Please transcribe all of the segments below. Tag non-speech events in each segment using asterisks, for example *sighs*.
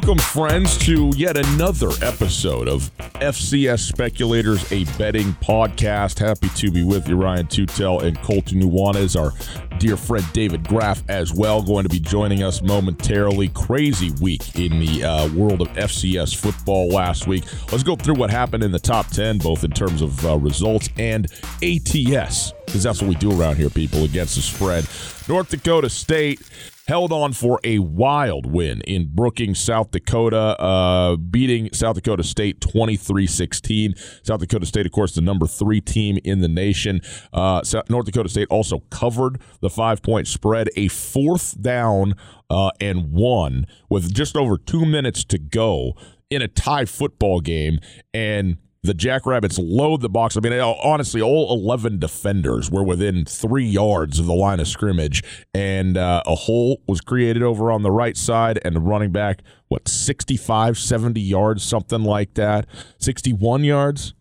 Welcome, friends, to yet another episode of FCS Speculators, a betting podcast. Happy to be with you, Ryan Tutel and Colter Nuanez, our dear friend David Graff, as well, going to be joining us momentarily. Crazy week in the uh, world of FCS football last week. Let's go through what happened in the top 10, both in terms of uh, results and ATS, because that's what we do around here, people, against the spread. North Dakota State held on for a wild win in Brookings, South Dakota, uh, beating South Dakota State 23 16. South Dakota State, of course, the number three team in the nation. Uh, South, North Dakota State also covered the five point spread, a fourth down uh, and one with just over two minutes to go in a tie football game. And the Jackrabbits load the box. I mean, honestly, all 11 defenders were within three yards of the line of scrimmage, and uh, a hole was created over on the right side, and the running back, what, 65, 70 yards, something like that? 61 yards?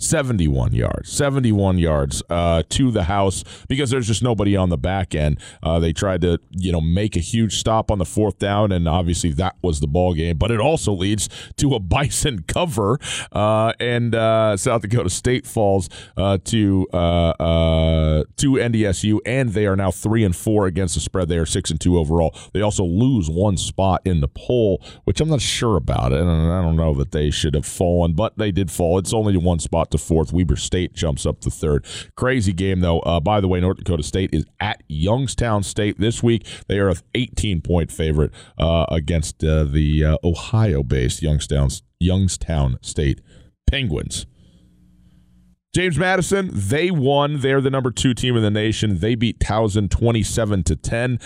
71 yards, 71 yards uh, to the house because there's just nobody on the back end. Uh, they tried to, you know, make a huge stop on the fourth down, and obviously that was the ball game. But it also leads to a Bison *laughs* cover, uh, and uh, South Dakota State falls uh, to uh, to NDSU, and they are now three and four against the spread. They are six and two overall. They also lose one spot in the poll, which I'm not sure about, it. and I don't know that they should have fallen, but they did fall. It's only one spot to fourth. Weber State jumps up to third. Crazy game though. Uh, by the way, North Dakota State is at Youngstown State this week. They are an 18 point favorite uh, against uh, the uh, Ohio-based Youngstown Youngstown State Penguins. James Madison, they won. They're the number two team in the nation. They beat Towson 27 to 10.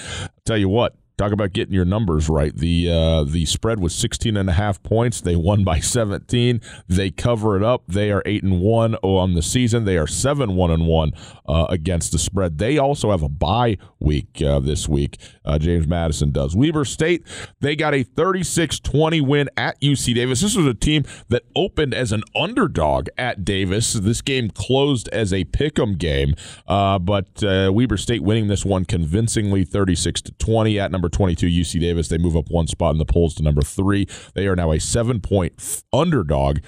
Tell you what, talk about getting your numbers right. The uh, the spread was 16 and a half points. They won by 17. They cover it up. They are 8 and 1 on the season. They are 7 1 and 1 uh, against the spread. They also have a bye week uh, this week. Uh, James Madison does. Weber State, they got a 36 20 win at UC Davis. This was a team that opened as an underdog at Davis. This game closed as a pick 'em game, uh, but uh, Weber State winning this one convincingly 36 to 20 at number 22 UC Davis. They move up one spot in the polls to number three. They are now a seven point underdog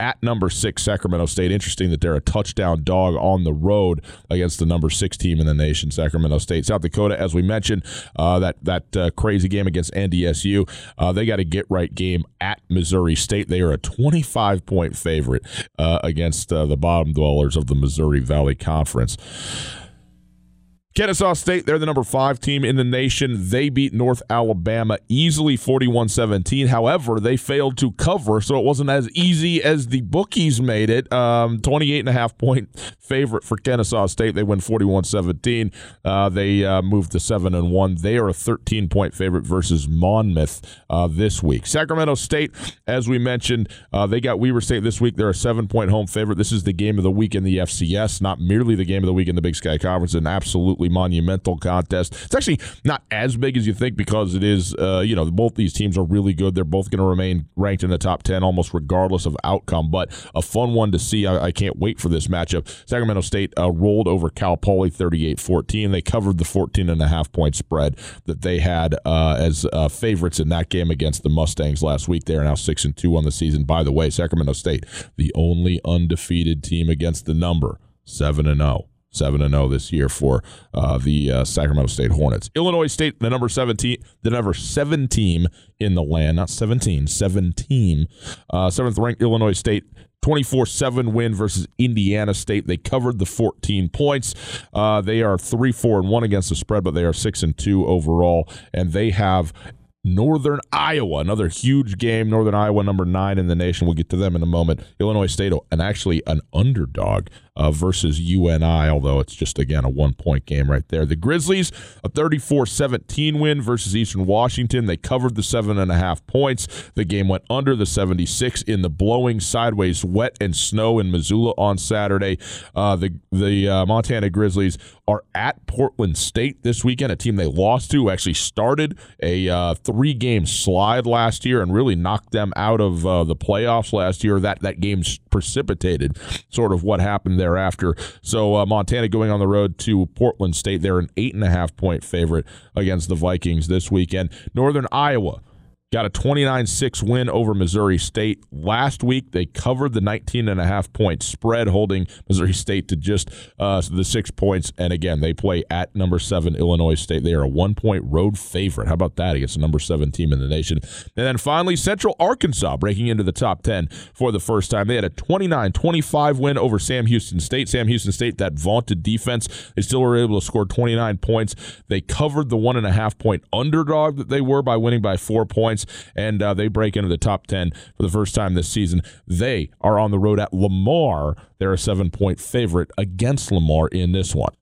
at number six Sacramento State. Interesting that they're a touchdown dog on the road against the number six team in the nation, Sacramento State. South Dakota, as we mentioned, uh, that that uh, crazy game against NDSU. Uh, they got a get right game at Missouri State. They are a 25 point favorite uh, against uh, the bottom dwellers of the Missouri Valley Conference. Kennesaw State, they're the number five team in the nation. They beat North Alabama easily 41 17. However, they failed to cover, so it wasn't as easy as the bookies made it. Um, 28 and a half point favorite for Kennesaw State. They win 41 17. Uh, they uh, moved to 7 and 1. They are a 13 point favorite versus Monmouth uh, this week. Sacramento State, as we mentioned, uh, they got Weber State this week. They're a seven point home favorite. This is the game of the week in the FCS, not merely the game of the week in the Big Sky Conference, and absolutely monumental contest. It's actually not as big as you think because it is, uh, you know, both these teams are really good. They're both going to remain ranked in the top 10 almost regardless of outcome, but a fun one to see. I, I can't wait for this matchup. Sacramento State uh, rolled over Cal Poly 38 14. They covered the 14 and a half point spread that they had uh, as uh, favorites in that game against the Mustangs last week. They are now 6 and 2 on the season. By the way, Sacramento State, the only undefeated team against the number, 7 and 0. 7 and 0 this year for uh, the uh, Sacramento State Hornets. Illinois State, the number 17, the number 7 team in the land, not 17, 17. Uh, seventh ranked Illinois State 24 7 win versus Indiana State. They covered the 14 points. Uh, they are 3 4 and 1 against the spread, but they are 6 and 2 overall. And they have Northern Iowa, another huge game. Northern Iowa, number nine in the nation. We'll get to them in a moment. Illinois State, and actually an underdog uh, versus UNI, although it's just, again, a one point game right there. The Grizzlies, a 34 17 win versus Eastern Washington. They covered the seven and a half points. The game went under the 76 in the blowing sideways wet and snow in Missoula on Saturday. Uh, the the uh, Montana Grizzlies are at Portland State this weekend, a team they lost to, actually started a uh, three game slide last year and really knocked them out of uh, the playoffs last year. That, that game precipitated sort of what happened thereafter. So uh, Montana going on the road to Portland State. They're an eight and a half point favorite against the Vikings this weekend. Northern Iowa got a 29-6 win over Missouri State. Last week, they covered the 19 and a half point spread, holding Missouri State to just uh, the six points. And again, they play at number seven Illinois State. They are a one-point road favorite. How about that against the number seven team in the nation? And then finally, Central Arkansas breaking into the top 10 for the first time. They had a 29-25 win over Sam Houston State. Sam Houston State, that vaunted defense, they still were able to score 29 points. They covered the one and a half point underdog that they were by winning by four points and uh, they break into the top 10 for the first time this season. They are on the road at Lamar. They're a seven point favorite against Lamar in this one.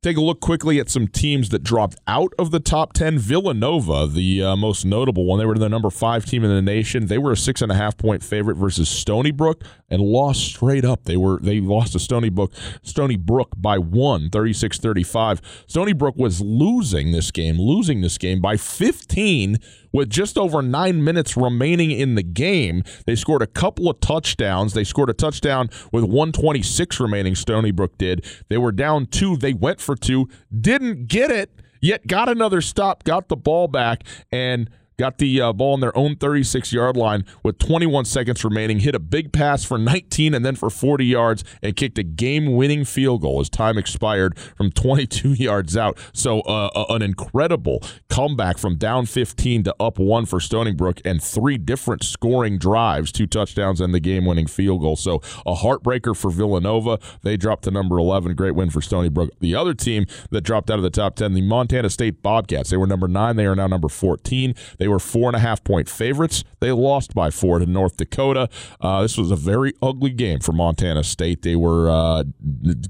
Take a look quickly at some teams that dropped out of the top 10. Villanova, the uh, most notable one, they were the number five team in the nation. They were a six and a half point favorite versus Stony Brook and lost straight up. They were they lost to Stony Brook, Stony Brook by one, 36-35. Stony Brook was losing this game, losing this game by 15 with just over nine minutes remaining in the game. They scored a couple of touchdowns. They scored a touchdown with 126 remaining, Stony Brook did. They were down two. They went for two, didn't get it, yet got another stop, got the ball back, and got the uh, ball on their own 36 yard line with 21 seconds remaining, hit a big pass for 19 and then for 40 yards, and kicked a game winning field goal as time expired from 22 *laughs* yards out. So, uh, an incredible comeback from down 15 to up one for Stony Brook and three different scoring drives, two touchdowns, and the game winning field goal. So, a heartbreaker for Villanova. They dropped to number 11. Great win for Stony Brook. The other team that dropped out of the top 10, the Montana State Bobcats. They were number nine. They are now number 14. They they were four and a half point favorites. They lost by four to North Dakota. Uh, this was a very ugly game for Montana State. They were uh,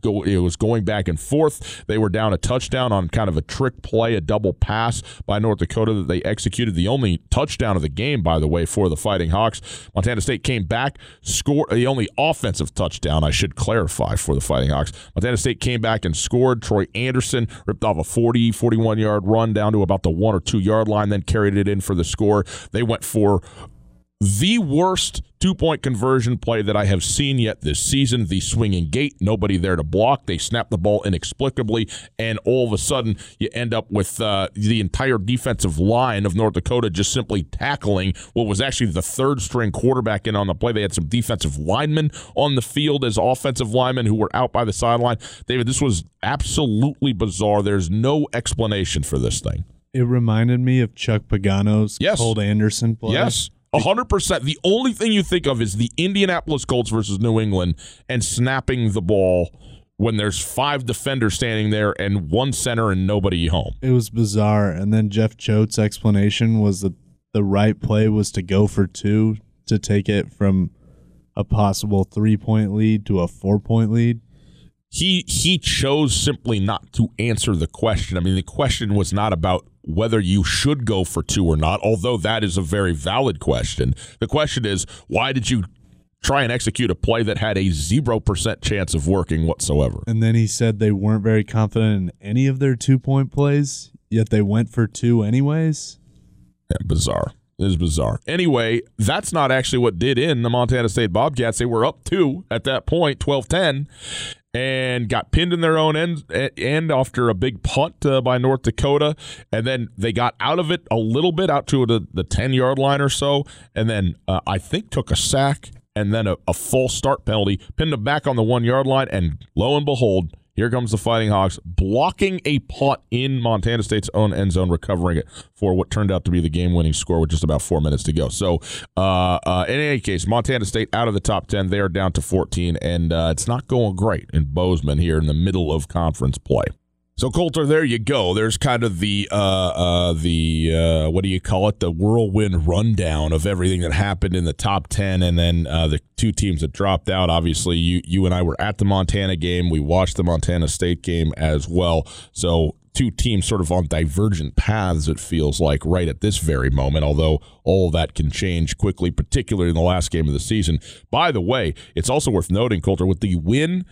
go, it was going back and forth. They were down a touchdown on kind of a trick play, a double pass by North Dakota that they executed. The only touchdown of the game, by the way, for the Fighting Hawks. Montana State came back, scored the only offensive touchdown. I should clarify for the Fighting Hawks. Montana State came back and scored. Troy Andersen ripped off a 40, 41 yard run down to about the one or two yard line, then carried it in for the score. They went for the worst two point conversion play that I have seen yet this season. The swinging gate, nobody there to block. They snap the ball inexplicably, and all of a sudden you end up with uh, the entire defensive line of North Dakota just simply tackling what was actually the third string quarterback in on the play. They had some defensive linemen on the field as offensive linemen who were out by the sideline. David, this was absolutely bizarre. There's no explanation for this thing. It reminded me of Chuck Pagano's yes. Colt Anderson play. Yes. 100%. The only thing you think of is the Indianapolis Colts versus New England and snapping the ball when there's five defenders standing there and one center and nobody home. It was bizarre. And then Jeff Choate's explanation was that the right play was to go for two to take it from a possible three point lead to a four point lead he he chose simply not to answer the question. I mean, the question was not about whether you should go for two or not, although that is a very valid question. The question is, why did you try and execute a play that had a 0% chance of working whatsoever. And then he said they weren't very confident in any of their two point plays, yet they went for two anyways. Yeah, bizarre. It is bizarre. Anyway, that's not actually what did in the Montana State Bobcats. They were up two at that point, 12 10, and got pinned in their own end, end after a big punt uh, by North Dakota. And then they got out of it a little bit, out to the, the 10 yard line or so. And then uh, I think took a sack and then a, a full start penalty, pinned them back on the one yard line. And lo and behold, here comes the Fighting Hawks blocking a punt in Montana State's own end zone, recovering it for what turned out to be the game winning score with just about four minutes to go. So, uh, uh, in any case, Montana State out of the top 10. They are down to 14, and uh, it's not going great in Bozeman here in the middle of conference play. So Colter, there you go. There's kind of the uh, uh, the uh, what do you call it? The whirlwind rundown of everything that happened in the top ten, and then uh, the two teams that dropped out. Obviously, you you and I were at the Montana game. We watched the Montana State game as well. So two teams sort of on divergent paths. It feels like right at this very moment. Although all that can change quickly, particularly in the last game of the season. By the way, it's also worth noting, Colter, with the win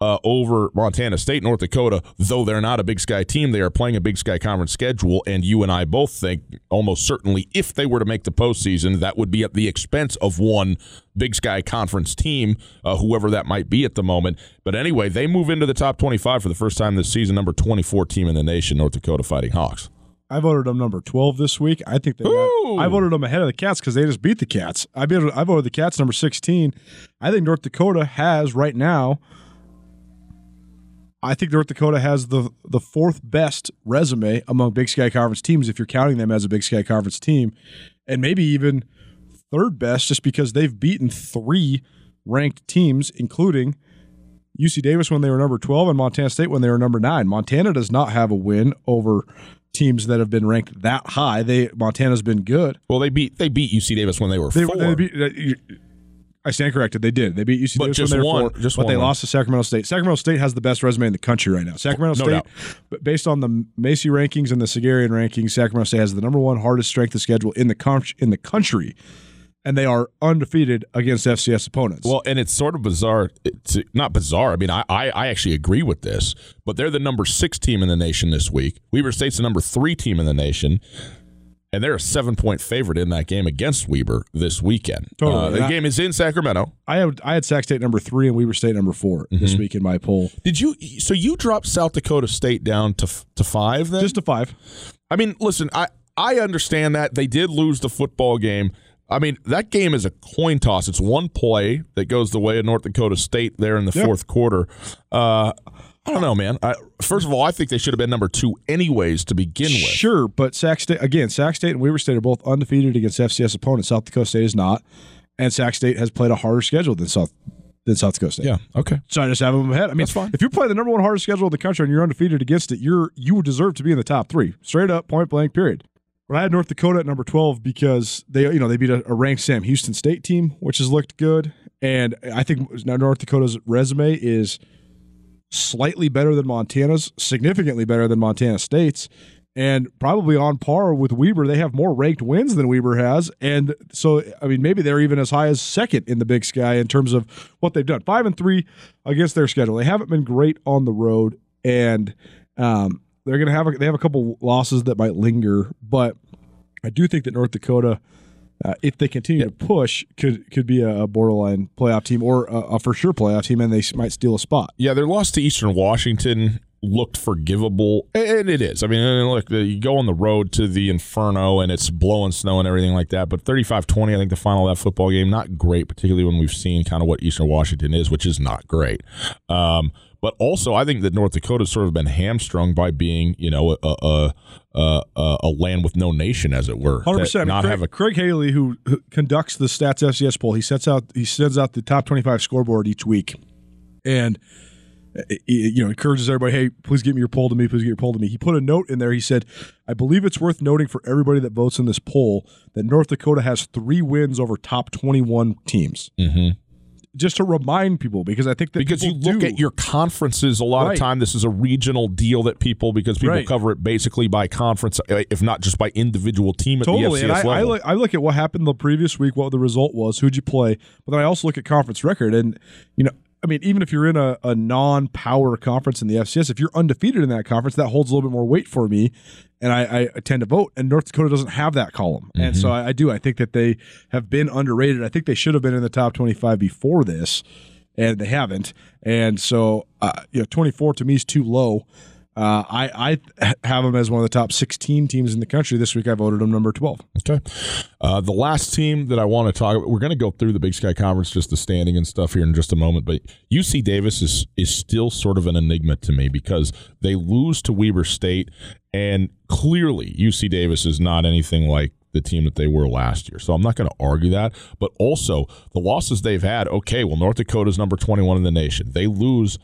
uh, over Montana State, North Dakota, though they're not a Big Sky team, they are playing a Big Sky Conference schedule. And you and I both think almost certainly if they were to make the postseason, that would be at the expense of one Big Sky Conference team, uh, whoever that might be at the moment. But anyway, they move into the top 25 for the first time this season, number 24 team in the nation, North Dakota Fighting Hawks. I voted them number 12 this week. I think they got, I voted them ahead of the Cats because they just beat the Cats. I, beat, I voted the Cats number 16. I think North Dakota has right now – I think North Dakota has the the fourth best resume among Big Sky Conference teams if you're counting them as a Big Sky Conference team, and maybe even third best just because they've beaten three ranked teams, including UC Davis when they were number 12 and Montana State when they were number 9. Montana does not have a win over teams that have been ranked that high. They Montana's been good. Well, they beat they beat UC Davis when they were they, four. They beat, uh, I stand corrected. They did. They beat UC when they were one, just but they lost to Sacramento State. Sacramento State has the best resume in the country right now. Sacramento no State, doubt. based on the Massey rankings and the Sagarin rankings, Sacramento State has the number one hardest strength of schedule in the com- in the country, and they are undefeated against FCS opponents. Well, and it's sort of bizarre. It's not bizarre. I mean, I, I, I actually agree with this, but they're the number six team in the nation this week. Weber State's the number three team in the nation and they're a seven point favorite in that game against Weber this weekend. Totally. Uh, the I, game is in Sacramento. I had I had Sac State number three and Weber State number 4 mm-hmm. this week in my poll. Did you? So you dropped South Dakota State down to to five then? Just to five. I mean, listen, I I understand that they did lose the football game. I mean, that game is a coin toss. It's one play that goes the way of North Dakota State there in the yep. fourth quarter. Uh, I don't know, man. I, first of all, I think they should have been number two anyways to begin with. Sure, but Sac State again, Sac State and Weber State are both undefeated against FCS opponents. South Dakota State is not, and Sac State has played a harder schedule than South than South Dakota State. Yeah. Okay. So I just have them ahead. I mean, That's fine. if you play the number one hardest schedule in the country and you're undefeated against it, you're you deserve to be in the top three, straight up, point blank, period. But I had North Dakota at number twelve because they you know they beat a, a ranked Sam Houston State team, which has looked good, and I think now North Dakota's resume is slightly better than Montana's, significantly better than Montana State's, and probably on par with Weber. They have more ranked wins than Weber has. And so, I mean, maybe they're even as high as second in the Big Sky in terms of what they've done. Five and three against their schedule. They haven't been great on the road, and um, they're going to have a, they have a couple losses that might linger, but I do think that North Dakota uh, if they continue yeah. to push, could could be a, borderline playoff team or a, a, for sure playoff team, and they might steal a spot. Yeah, their loss to Eastern Washington looked forgivable, and it is. I mean, look, you go on the road to the Inferno, and it's blowing snow and everything like that. But 35-20, I think the final of that football game, not great, particularly when we've seen kind of what Eastern Washington is, which is not great. Um, but also, I think that North Dakota's sort of been hamstrung by being, you know, a a, a, a land with no nation, as it were. Hundred percent. Not Craig, have a Craig Haley, who, who conducts the Stats FCS poll, he sets out he sends out the top twenty five scoreboard each week, and you know encourages everybody hey please get me your poll to me please get your poll to me. He put a note in there. He said i believe it's worth noting for everybody that votes in this poll that north dakota has three wins over top 21 teams. Mm-hmm just to remind people because I think that because you look do. at your conferences a lot Right. of time this is a regional deal that people because people Right. cover it basically by conference uh, if not just by individual team at totally. the FCS and I, I level. look, I look at what happened the previous week, what the result was, who'd you play, but then I also look at conference record, and you know, I mean, even if you're in a, a non-power conference in the FCS, if you're undefeated in that conference, that holds a little bit more weight for me, and I, I tend to vote. And North Dakota doesn't have that column, and so I, I do. I think that they have been underrated. I think they should have been in the top 25 before this, and they haven't. And so, uh, you know, 24 to me is too low. Uh, I I have them as one of the top 16 teams in the country. This week I voted them number 12. Okay. Uh, the last team that I want to talk about, we're going to go through the Big Sky Conference, just the standing and stuff here in just a moment. But UC Davis is is still sort of an enigma to me because they lose to Weber State, and clearly UC Davis is not anything like the team that they were last year. So I'm not going to argue that. But also the losses they've had. Okay, well North Dakota's number 21 in the nation. They lose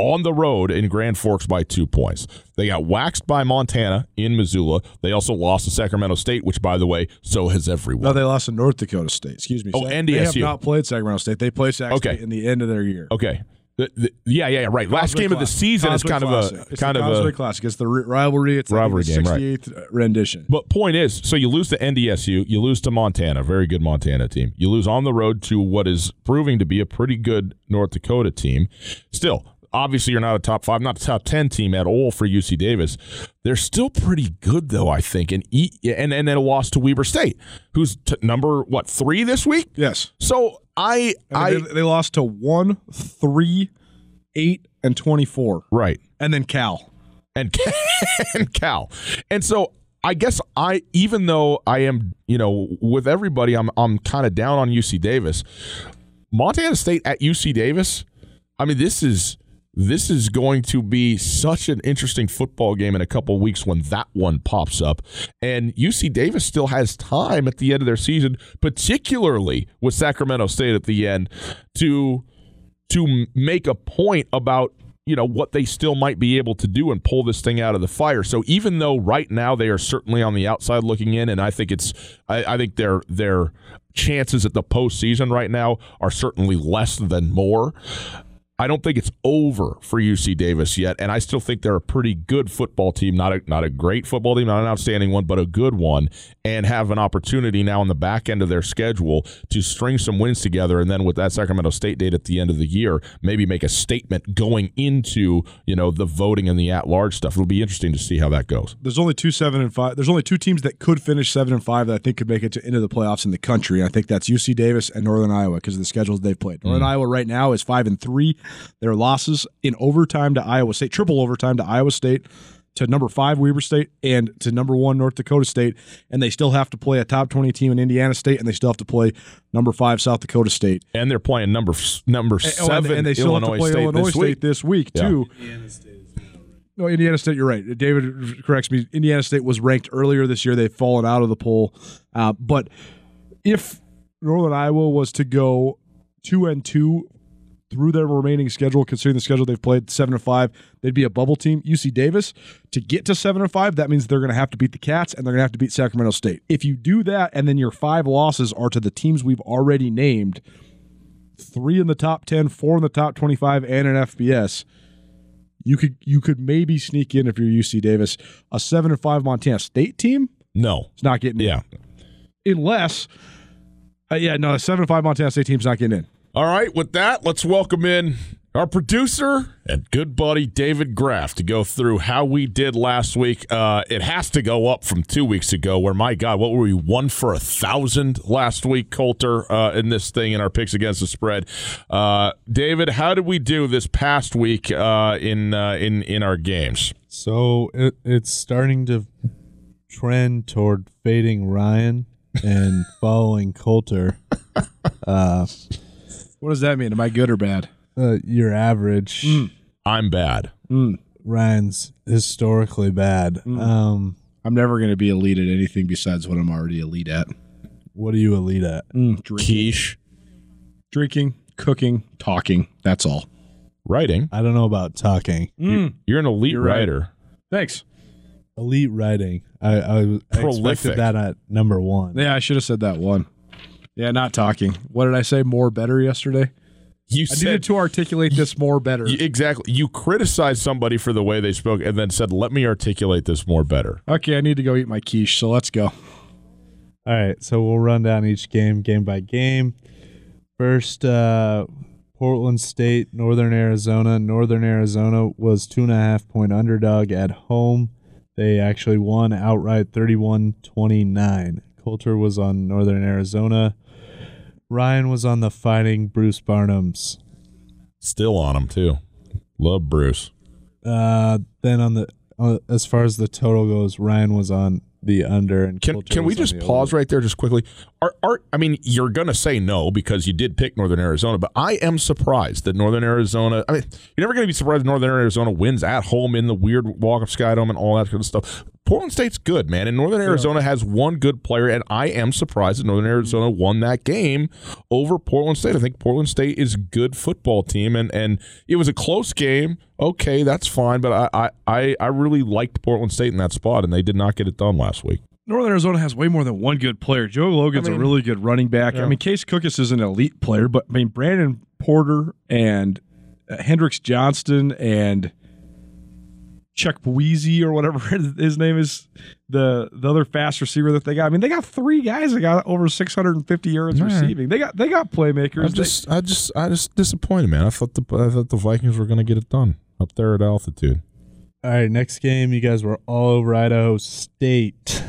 on the road in Grand Forks by two points. They got waxed by Montana in Missoula. They also lost to Sacramento State, which, by the way, so has everyone. No, they lost to North Dakota State. Excuse me. Oh, Sac- They have not played Sacramento State. They play Sac Okay. State in the end of their year. okay. The- the- yeah, yeah, right. Last Causeway game of the season is kind Classic. of a It's kind of Causeway a Classic. It's the rivalry. It's Rivalry like game, the right. 68th rendition. But point is, so you lose to NDSU, you lose to Montana, very good Montana team. You lose on the road to what is proving to be a pretty good North Dakota team. Still, obviously, you're not a top five, not a top ten team at all for UC Davis. They're still pretty good, though, I think. And e- and and then a loss to Weber State, who's t- number what three this week. yes. So I And I they, they lost to 1, 3, 8, and 24. right. And then Cal. and *laughs* and Cal. And so I guess I even though I am, you know, with everybody I'm I'm kind of down on UC Davis. Montana State at UC Davis. I mean, this is this is going to be such an interesting football game in a couple weeks when that one pops up. And UC Davis still has time at the end of their season, particularly with Sacramento State at the end, to to make a point about you know what they still might be able to do and pull this thing out of the fire. So even though right now they are certainly on the outside looking in, and I think it's I, I think their their chances at the postseason right now are certainly less than more. I don't think it's over for UC Davis yet, and I still think they're a pretty good football team. Not a not a great football team, not an outstanding one, but a good one, and have an opportunity now on the back end of their schedule to string some wins together, and then with that Sacramento State date at the end of the year, maybe make a statement going into you know the voting and the at large stuff. It'll be interesting to see how that goes. There's only two seven and five. There's only two teams that could finish seven and five that I think could make it to into the playoffs in the country. And I think that's UC Davis and Northern Iowa because of the schedules they've played. Northern hmm. Iowa right now is five and three. Their losses in overtime to Iowa State, triple overtime to Iowa State, to number five Weber State, and to number one North Dakota State. And they still have to play a top twenty team in Indiana State, and they still have to play number five South Dakota State. And they're playing number number Oh, and- seven and, they still Illinois have to play State Illinois this State week. this week Yeah. too. No, Indiana State. You're right. David corrects me. Indiana State was ranked earlier this year. They've fallen out of the poll. Uh, but if Northern Iowa was to go two and two through their remaining schedule, considering the schedule they've played seven and five, they'd be a bubble team. UC Davis to get to seven and five, that means they're going to have to beat the Cats and they're going to have to beat Sacramento State. If you do that, and then your five losses are to the teams we've already named, three in the top ten, four in the top twenty-five, and an FBS you could you could maybe sneak in if you're UC Davis. A seven and five Montana State team No, it's not getting yeah. in unless uh, yeah no a seven and five Montana State team's not getting in. All right, with that, let's welcome in our producer and good buddy David Graff to go through how we did last week. Uh, it has to go up from two weeks ago, where my God, what were we one for a thousand last week, Colter, uh, in this thing in our picks against the spread. Uh, David, how did we do this past week uh, in uh, in in our games? So it, it's starting to trend toward fading Ryan and *laughs* following Colter. What does that mean? Am I good or bad? uh, your average. Mm. I'm bad. Mm. Ryan's historically bad. Mm. Um, I'm never going to be elite at anything besides what I'm already elite at. what are you elite at? Drinking, Quiche, drinking, cooking, talking. That's all. writing. I don't know about talking. You're an elite You're right. writer. Thanks. Elite writing. I, I, I expected that at number one. Yeah, I should have said that one. Yeah, not talking. What did I say? More better yesterday. You I said needed to articulate this more better. you- exactly. You criticized somebody for the way they spoke, and then said, "Let me articulate this more better." Okay, I need to go eat my quiche, so let's go. All right, so we'll run down each game game by game. First, uh, Portland State, Northern Arizona. Northern Arizona was two and a half point underdog at home. They actually won outright 31 29. Colter was on Northern Arizona. Ryan was on the Fighting Bruce Barnums. Still on him too. Love Bruce. Uh, then on the uh, as far as the total goes, Ryan was on the under. And Can Colter can we just pause over. right there just quickly? Are are I mean you're gonna say no because you did pick Northern Arizona, but I am surprised that Northern Arizona. I mean, you're never gonna be surprised Northern Arizona wins at home in the weird walk of Sky Dome and all that kind of stuff. Portland State's good, man, and Northern Arizona has one good player, and I am surprised that Northern Arizona won that game over Portland State. I think Portland State is a good football team, and and it was a close game. Okay, that's fine, but I I I, I really liked Portland State in that spot, and they did not get it done last week. Northern Arizona has way more than one good player. Joe Logan's I mean- a really good running back. I mean, Case Cookus is an elite player, but I mean, Brandon Porter and uh, Hendrix Johnson and Chuck Weezy or whatever *laughs* his name is, the the other fast receiver that they got. I mean, they got three guys that got over 650 yards All right. receiving. They got they got playmakers. I They- just, I just, I just disappointed, man. I thought the, I thought the Vikings were going to get it done up there at altitude. All right, next game, you guys were all over Idaho State.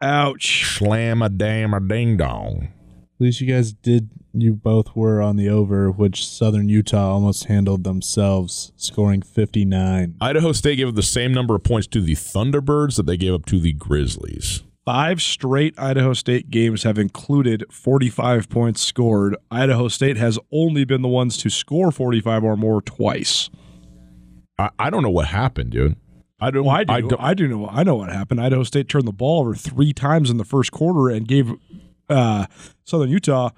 ouch. Slam a damn a ding dong. At least you guys did. You both were on the over, which Southern Utah almost handled themselves, scoring 59. Idaho State gave up the same number of points to the Thunderbirds that they gave up to the Grizzlies. Five straight Idaho State games have included 45 points scored. Idaho State has only been the ones to score 45 or more twice. I, I don't know what happened, dude. I don't. Well, I do. I I, don't. do know. I know what happened. Idaho State turned the ball over three times in the first quarter and gave uh, Southern Utah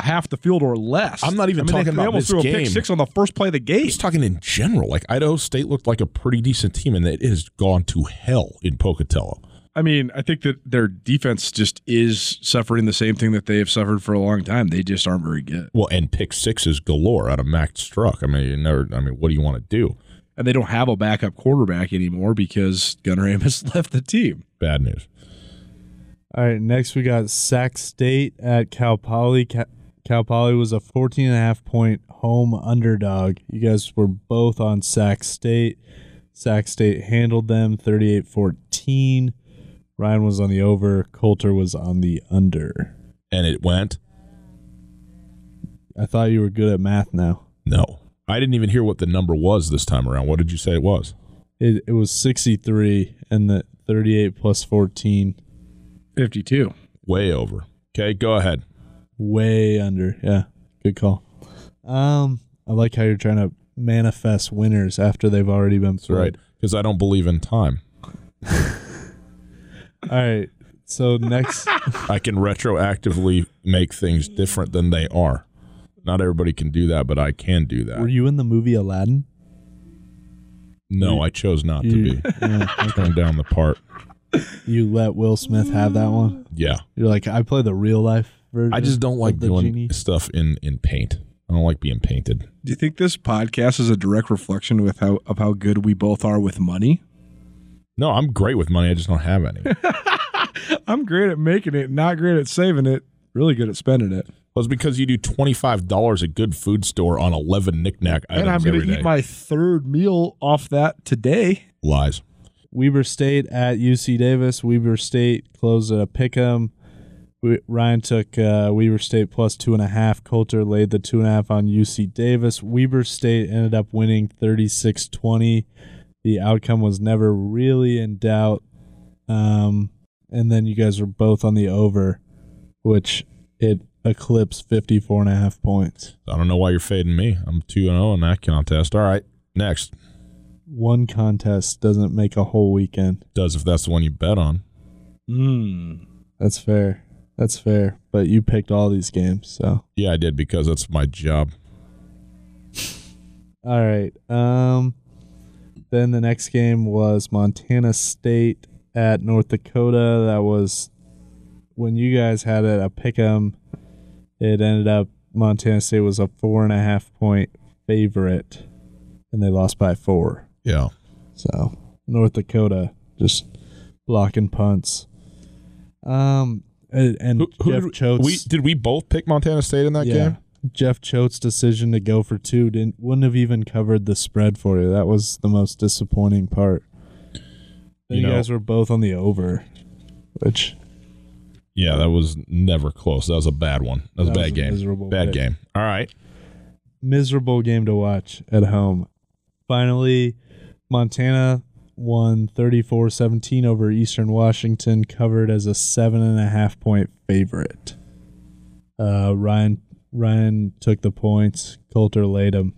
half the field or less. I'm not even I mean, talking they, about they almost this threw a game. pick six on the first play of the game. Just talking in general, like Idaho State looked like a pretty decent team, and it has gone to hell in Pocatello. I mean, I think that their defense just is suffering the same thing that they have suffered for a long time. They just aren't very good, Well, and pick sixes galore out of Max Struck. I mean, you never. I mean, what do you want to do? and they don't have a backup quarterback anymore because Gunnar Amos *laughs* left the team. Bad news. All right, next we got Sac State at Cal Poly. Ca- Cal Poly was a 14 and a half point home underdog. You guys were both on Sac State. Sac State handled them 38 14. Ryan was on the over, Colter was on the under. And it went. I thought you were good at math now. No, I didn't even hear what the number was this time around. What did you say it was? It, it was 63 and the 38 plus 14 52. Way over. Okay, go ahead. Way under. Yeah, good call. Um, I like how you're trying to manifest winners after they've already been That's right. Because I don't believe in time. *laughs* All right. So next, *laughs* I can retroactively make things different than they are. Not everybody can do that, but I can do that. were you in the movie Aladdin? No, I chose not to You, be. *laughs* yeah, Going down the part. you let Will Smith have that one. Yeah. You're like, I play the real life version. I just don't like the doing genie. stuff in, in paint. I don't like being painted. Do you think this podcast is a direct reflection with how of how good we both are with money? No, I'm great with money. I just don't have any. *laughs* I'm great at making it, not great at saving it. Really good at spending it. Well, it's because you do twenty five dollars at good food store on eleven knickknack items and I'm going to eat my third meal off that today. lies. Weber State at UC Davis. Weber State closed at a pick'em. We- Ryan took uh, Weber State plus two and a half. Colter laid the two and a half on UC Davis. Weber State ended up winning 36 20. The outcome was never really in doubt. Um, and then you guys were both on the over, which it eclipsed 54 and a half points. I don't know why you're fading me. I'm two and zero in that contest. All right, next One contest doesn't make a whole weekend. does if that's the one you bet on. Mm. That's fair. That's fair. But you picked all these games, so. Yeah, I did because that's my job. *laughs* All right. Um then the next game was Montana State at North Dakota. That was when you guys had it a pick 'em. It ended up Montana State was a four and a half point favorite, and they lost by four. Yeah. So North Dakota just blocking punts. Um, and, and Who, who Jeff did, Choate's we did we both pick Montana State in that yeah, game? Jeff Choate's decision to go for two didn't wouldn't have even covered the spread for you. That was the most disappointing part. You You, know- guys were both on the over, which Yeah, that was never close. That was a bad one. That was That a was bad a game. miserable bad pick. game. All right. miserable game to watch at home. Finally, Montana won 34-17 over Eastern Washington, covered as a seven and a half point favorite. Uh, Ryan Ryan took the points. Colter laid them.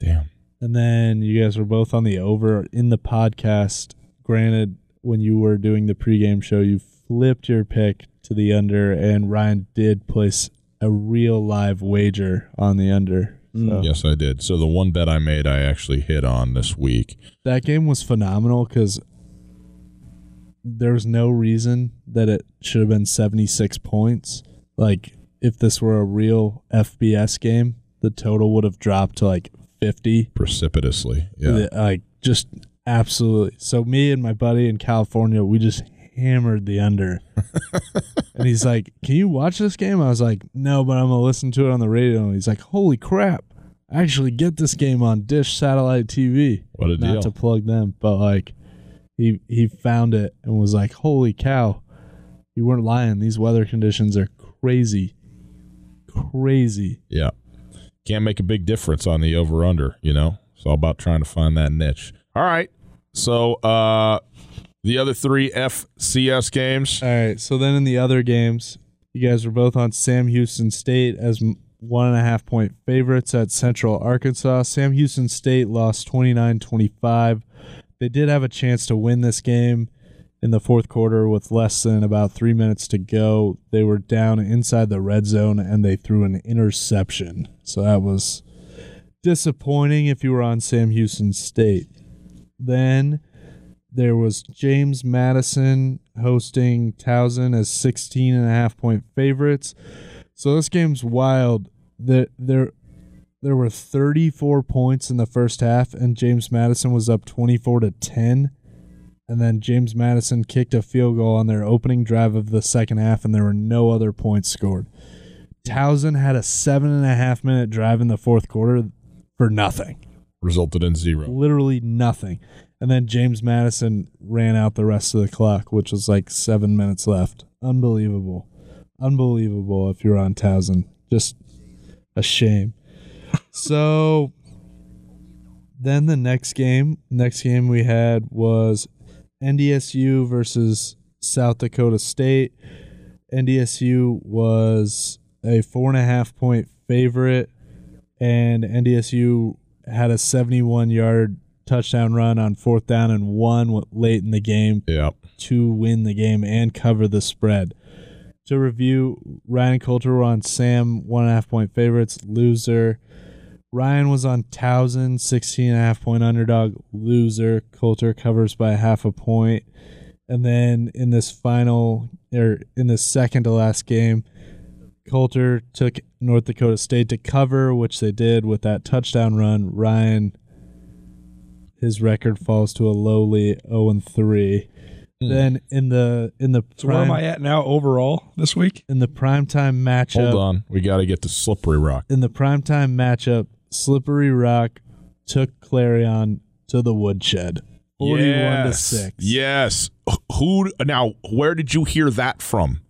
Damn. And then you guys were both on the over in the podcast. Granted, when you were doing the pregame show, you flipped your pick to the under, and Ryan did place a real live wager on the under. So mm. Yes, I did. So the one bet I made, I actually hit on this week. that game was phenomenal because there's no reason that it should have been 76 points. Like, if this were a real FBS game, the total would have dropped to like 50. Precipitously. Yeah. Like just absolutely. So me and my buddy in California, we just hammered the under. and he's like, "Can you watch this game?" I was like, "No, but I'm gonna listen to it on the radio." And he's like, "Holy crap! I actually get this game on Dish satellite TV." What a deal. Not deal. to plug them, but like he he found it and was like, "Holy cow! You weren't lying. These weather conditions are crazy, crazy." Yeah. Can't make a big difference on the over under, you know? It's all about trying to find that niche. All right. So uh the other three FCS games. All right. So then in the other games, you guys were both on Sam Houston State as one and a half point favorites at Central Arkansas. Sam Houston State lost 29 25. They did have a chance to win this game in the fourth quarter with less than about three minutes to go. They were down inside the red zone and they threw an interception. So that was disappointing if you were on Sam Houston State. Then there was James Madison hosting Towson as 16 and a half point favorites. So this game's wild. That there there were 34 points in the first half and James Madison was up 24 to 10. And then James Madison kicked a field goal on their opening drive of the second half and there were no other points scored. Towson had a seven and a half minute drive in the fourth quarter for nothing Resulted in zero. literally nothing. And then James Madison ran out the rest of the clock, which was like seven minutes left. Unbelievable. Unbelievable if you're on Towson. Just a shame. so then the next game, next game we had was NDSU versus South Dakota State. NDSU was a four and a half point favorite, and NDSU had a 71 yard touchdown run on fourth down and one late in the game Yeah. to win the game and cover the spread. To review, Ryan Colter were on Sam, one and a half point favorites, loser. Ryan was on Towson, 16 and a half point underdog, loser. Colter covers by half a point. And then in this final, or in the second to last game, Colter took North Dakota State to cover, which they did with that touchdown run. Ryan, his record falls to a lowly 0 and 3. Hmm. Then in the in the So where am I at now overall this week? in the primetime matchup Hold on. We got to get to Slippery Rock. in the primetime matchup, Slippery Rock took Clarion to the woodshed. 41 to yes. 6. Yes. Who now where did you hear that from?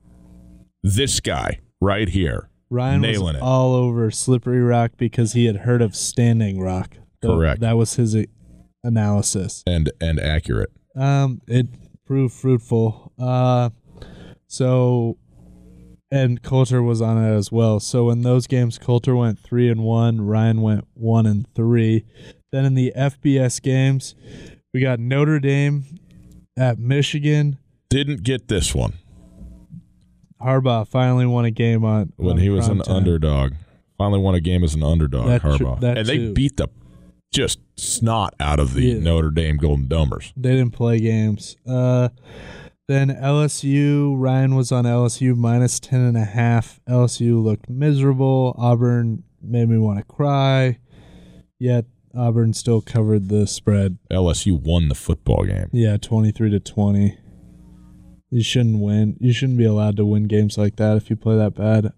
This guy right here. Ryan Nailing was it. all over Slippery Rock because he had heard of Standing Rock. So Correct. That was his analysis. And and accurate. Um, it proved fruitful. Uh, so, and Colter was on it as well. So in those games, Colter went three and one. Ryan went one and three. Then in the FBS games, we got Notre Dame at Michigan. Didn't get this one Harbaugh finally won a game on when on he was an primetime. underdog. Finally won a game as an underdog, That Harbaugh. that and they beat the just snot out of the Yeah. Notre Dame Golden Domers. They didn't play games. Uh, Then LSU, Ryan was on LSU minus 10 and a half. LSU looked miserable. Auburn made me want to cry. Yet Auburn still covered the spread. LSU won the football game. Yeah, 23 to 20. You shouldn't win. You shouldn't be allowed to win games like that if you play that bad.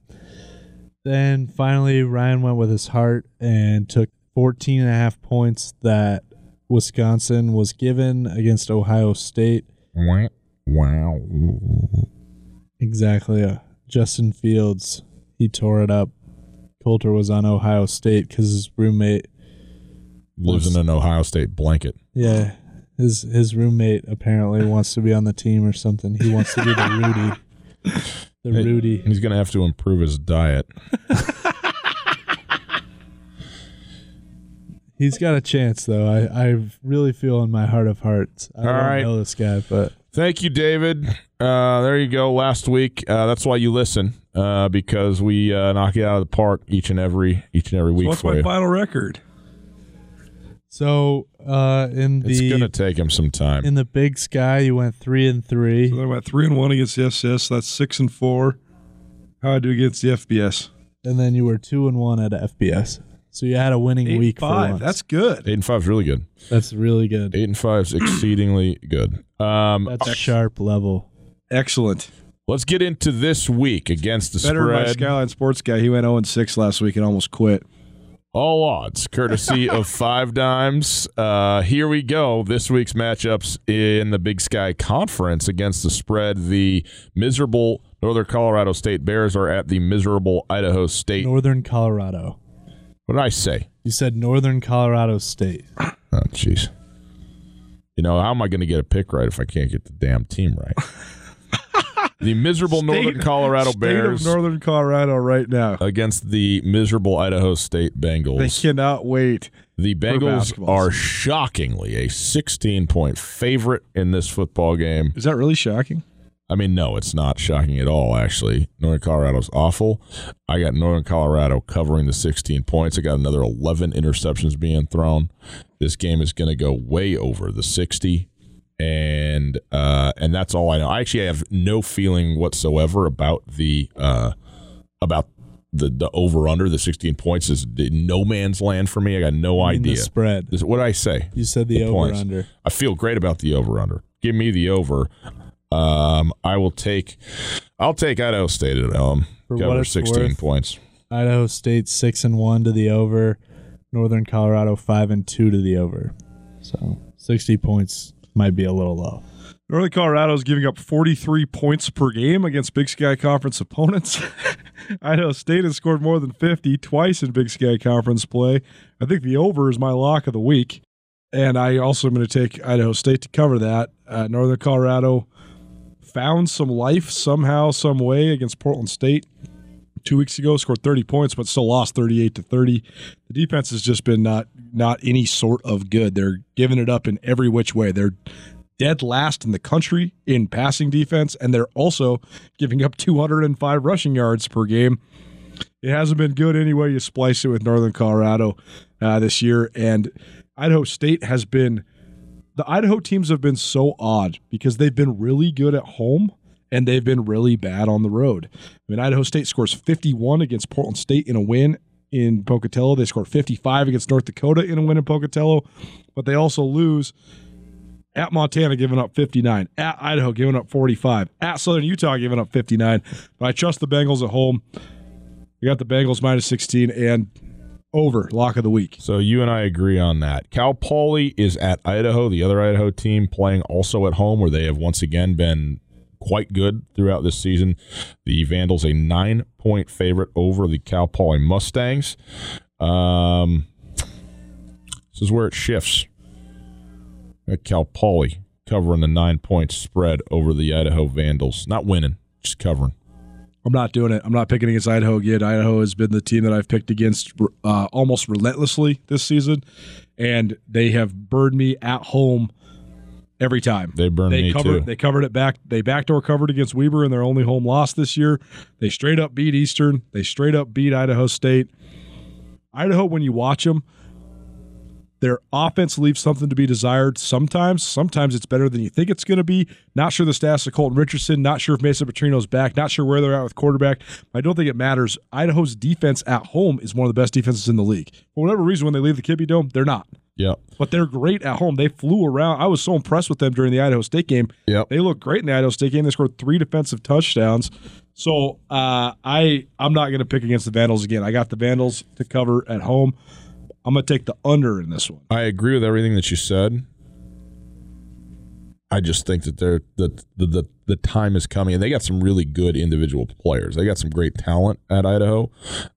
Then finally, Ryan went with his heart and took 14 and a half points that Wisconsin was given against Ohio State. Wow. Exactly. Uh, Justin Fields, he tore it up. Colter was on Ohio State because his roommate, Lives in an Ohio State blanket. yeah, his his roommate apparently wants to be on the team or something. He wants to be the Rudy, *laughs* the Hey, Rudy. He's going to have to improve his diet. *laughs* He's got a chance though. I I really feel in my heart of hearts. I All don't right. know this guy, but Thank you, David. Uh, there you go. Last week, uh, that's why you listen uh, because we uh, knock it out of the park each and every each and every week What's for my you. final record? so uh in the It's gonna take him some time. in the Big Sky, you went three and three. So I went three and one against the FCS. So that's six and four. How I do against the FBS? and then you were two and one at FBS. So you had a winning Eight week and for five. once. That's good. Eight and five is really good. that's really good. Eight and five is exceedingly good. Um, That's a sharp level. Excellent. let's get into this week against the Better than my spread. Skyline Sports guy. He went 0 and 6 last week and almost quit. All odds, courtesy of *laughs* Five Dimes. Uh, here we go. This week's matchups in the Big Sky Conference against the spread. The miserable Northern Colorado State Bears are at the miserable Idaho State. Northern Colorado. What did I say? You said Northern Colorado State. *clears throat* Oh, jeez. You know, how am I going to get a pick right if I can't get the damn team right? *laughs* the miserable Northern Colorado State Bears of Northern Colorado right now. against the miserable Idaho State Bengals. They cannot wait. The Bengals are shockingly a 16 point favorite in this football game. Is that really shocking? I mean, no, it's not shocking at all, actually. Northern Colorado's awful. I got Northern Colorado covering the 16 points. I got another 11 interceptions being thrown. This game is going to go way over the 60. And uh, and that's all I know. I actually have no feeling whatsoever about the uh, about the the over under the 16 points is no man's land for me. I got no idea. The spread. This, what did I say? You said the, The over points. under. I feel great about the over under. Give me the over. Um, I will take. I'll take Idaho State at home. For what Cover it's sixteen worth. points. Idaho State six and one to the over. Northern Colorado five and two to the over. So sixty points might be a little low. Northern Colorado is giving up 43 points per game against Big Sky Conference opponents. *laughs* Idaho State has scored more than 50 twice in Big Sky Conference play. I think the over is my lock of the week. And I also am going to take Idaho State to cover that. Uh, Northern Colorado found some life somehow, some way against Portland State two weeks ago. Scored 30 points, but still lost 38 to 30. The defense has just been not not any sort of good. They're giving it up in every which way. They're dead last in the country in passing defense, and they're also giving up 205 rushing yards per game. It hasn't been good any way you splice it with Northern Colorado uh, this year, and Idaho State has been. The Idaho teams have been so odd because they've been really good at home and they've been really bad on the road. I mean, Idaho State scores 51 against Portland State in a win in Pocatello. They scored 55 against North Dakota in a win in Pocatello, but they also lose at Montana giving up 59, at Idaho giving up 45, at Southern Utah giving up 59. But I trust the Bengals at home. You got the Bengals minus 16 and over lock of the week. So you and I agree on that. Cal Poly is at Idaho, the other Idaho team playing also at home, where they have once again been quite good throughout this season. The Vandals a nine point favorite over the Cal Poly Mustangs. Um, this is where it shifts. At Cal Poly covering the nine point spread over the Idaho Vandals, not winning, just covering. I'm not doing it. I'm not picking against Idaho again. Idaho has been the team that I've picked against uh, almost relentlessly this season, and they have burned me at home every time. They burned they me covered, too. They covered it back. They backdoor covered against Weber in their only home loss this year. They straight up beat Eastern. They straight up beat Idaho State. Idaho, when you watch them, Their offense leaves something to be desired sometimes. Sometimes it's better than you think it's going to be. Not sure the status of Colton Richardson. Not sure if Mason Petrino's back. Not sure where they're at with quarterback. I don't think it matters. Idaho's defense at home is one of the best defenses in the league. For whatever reason, when they leave the Kibbie Dome, they're not. Yep. But they're great at home. They flew around. I was so impressed with them during the Idaho State game. Yep. They looked great in the Idaho State game. They scored three defensive touchdowns. So uh, I I'm not going to pick against the Vandals again. I got the Vandals to cover at home. I'm going to take the under in this one. I agree with everything that you said. I just think that they're the, the the the time is coming, and they got some really good individual players. They got some great talent at Idaho.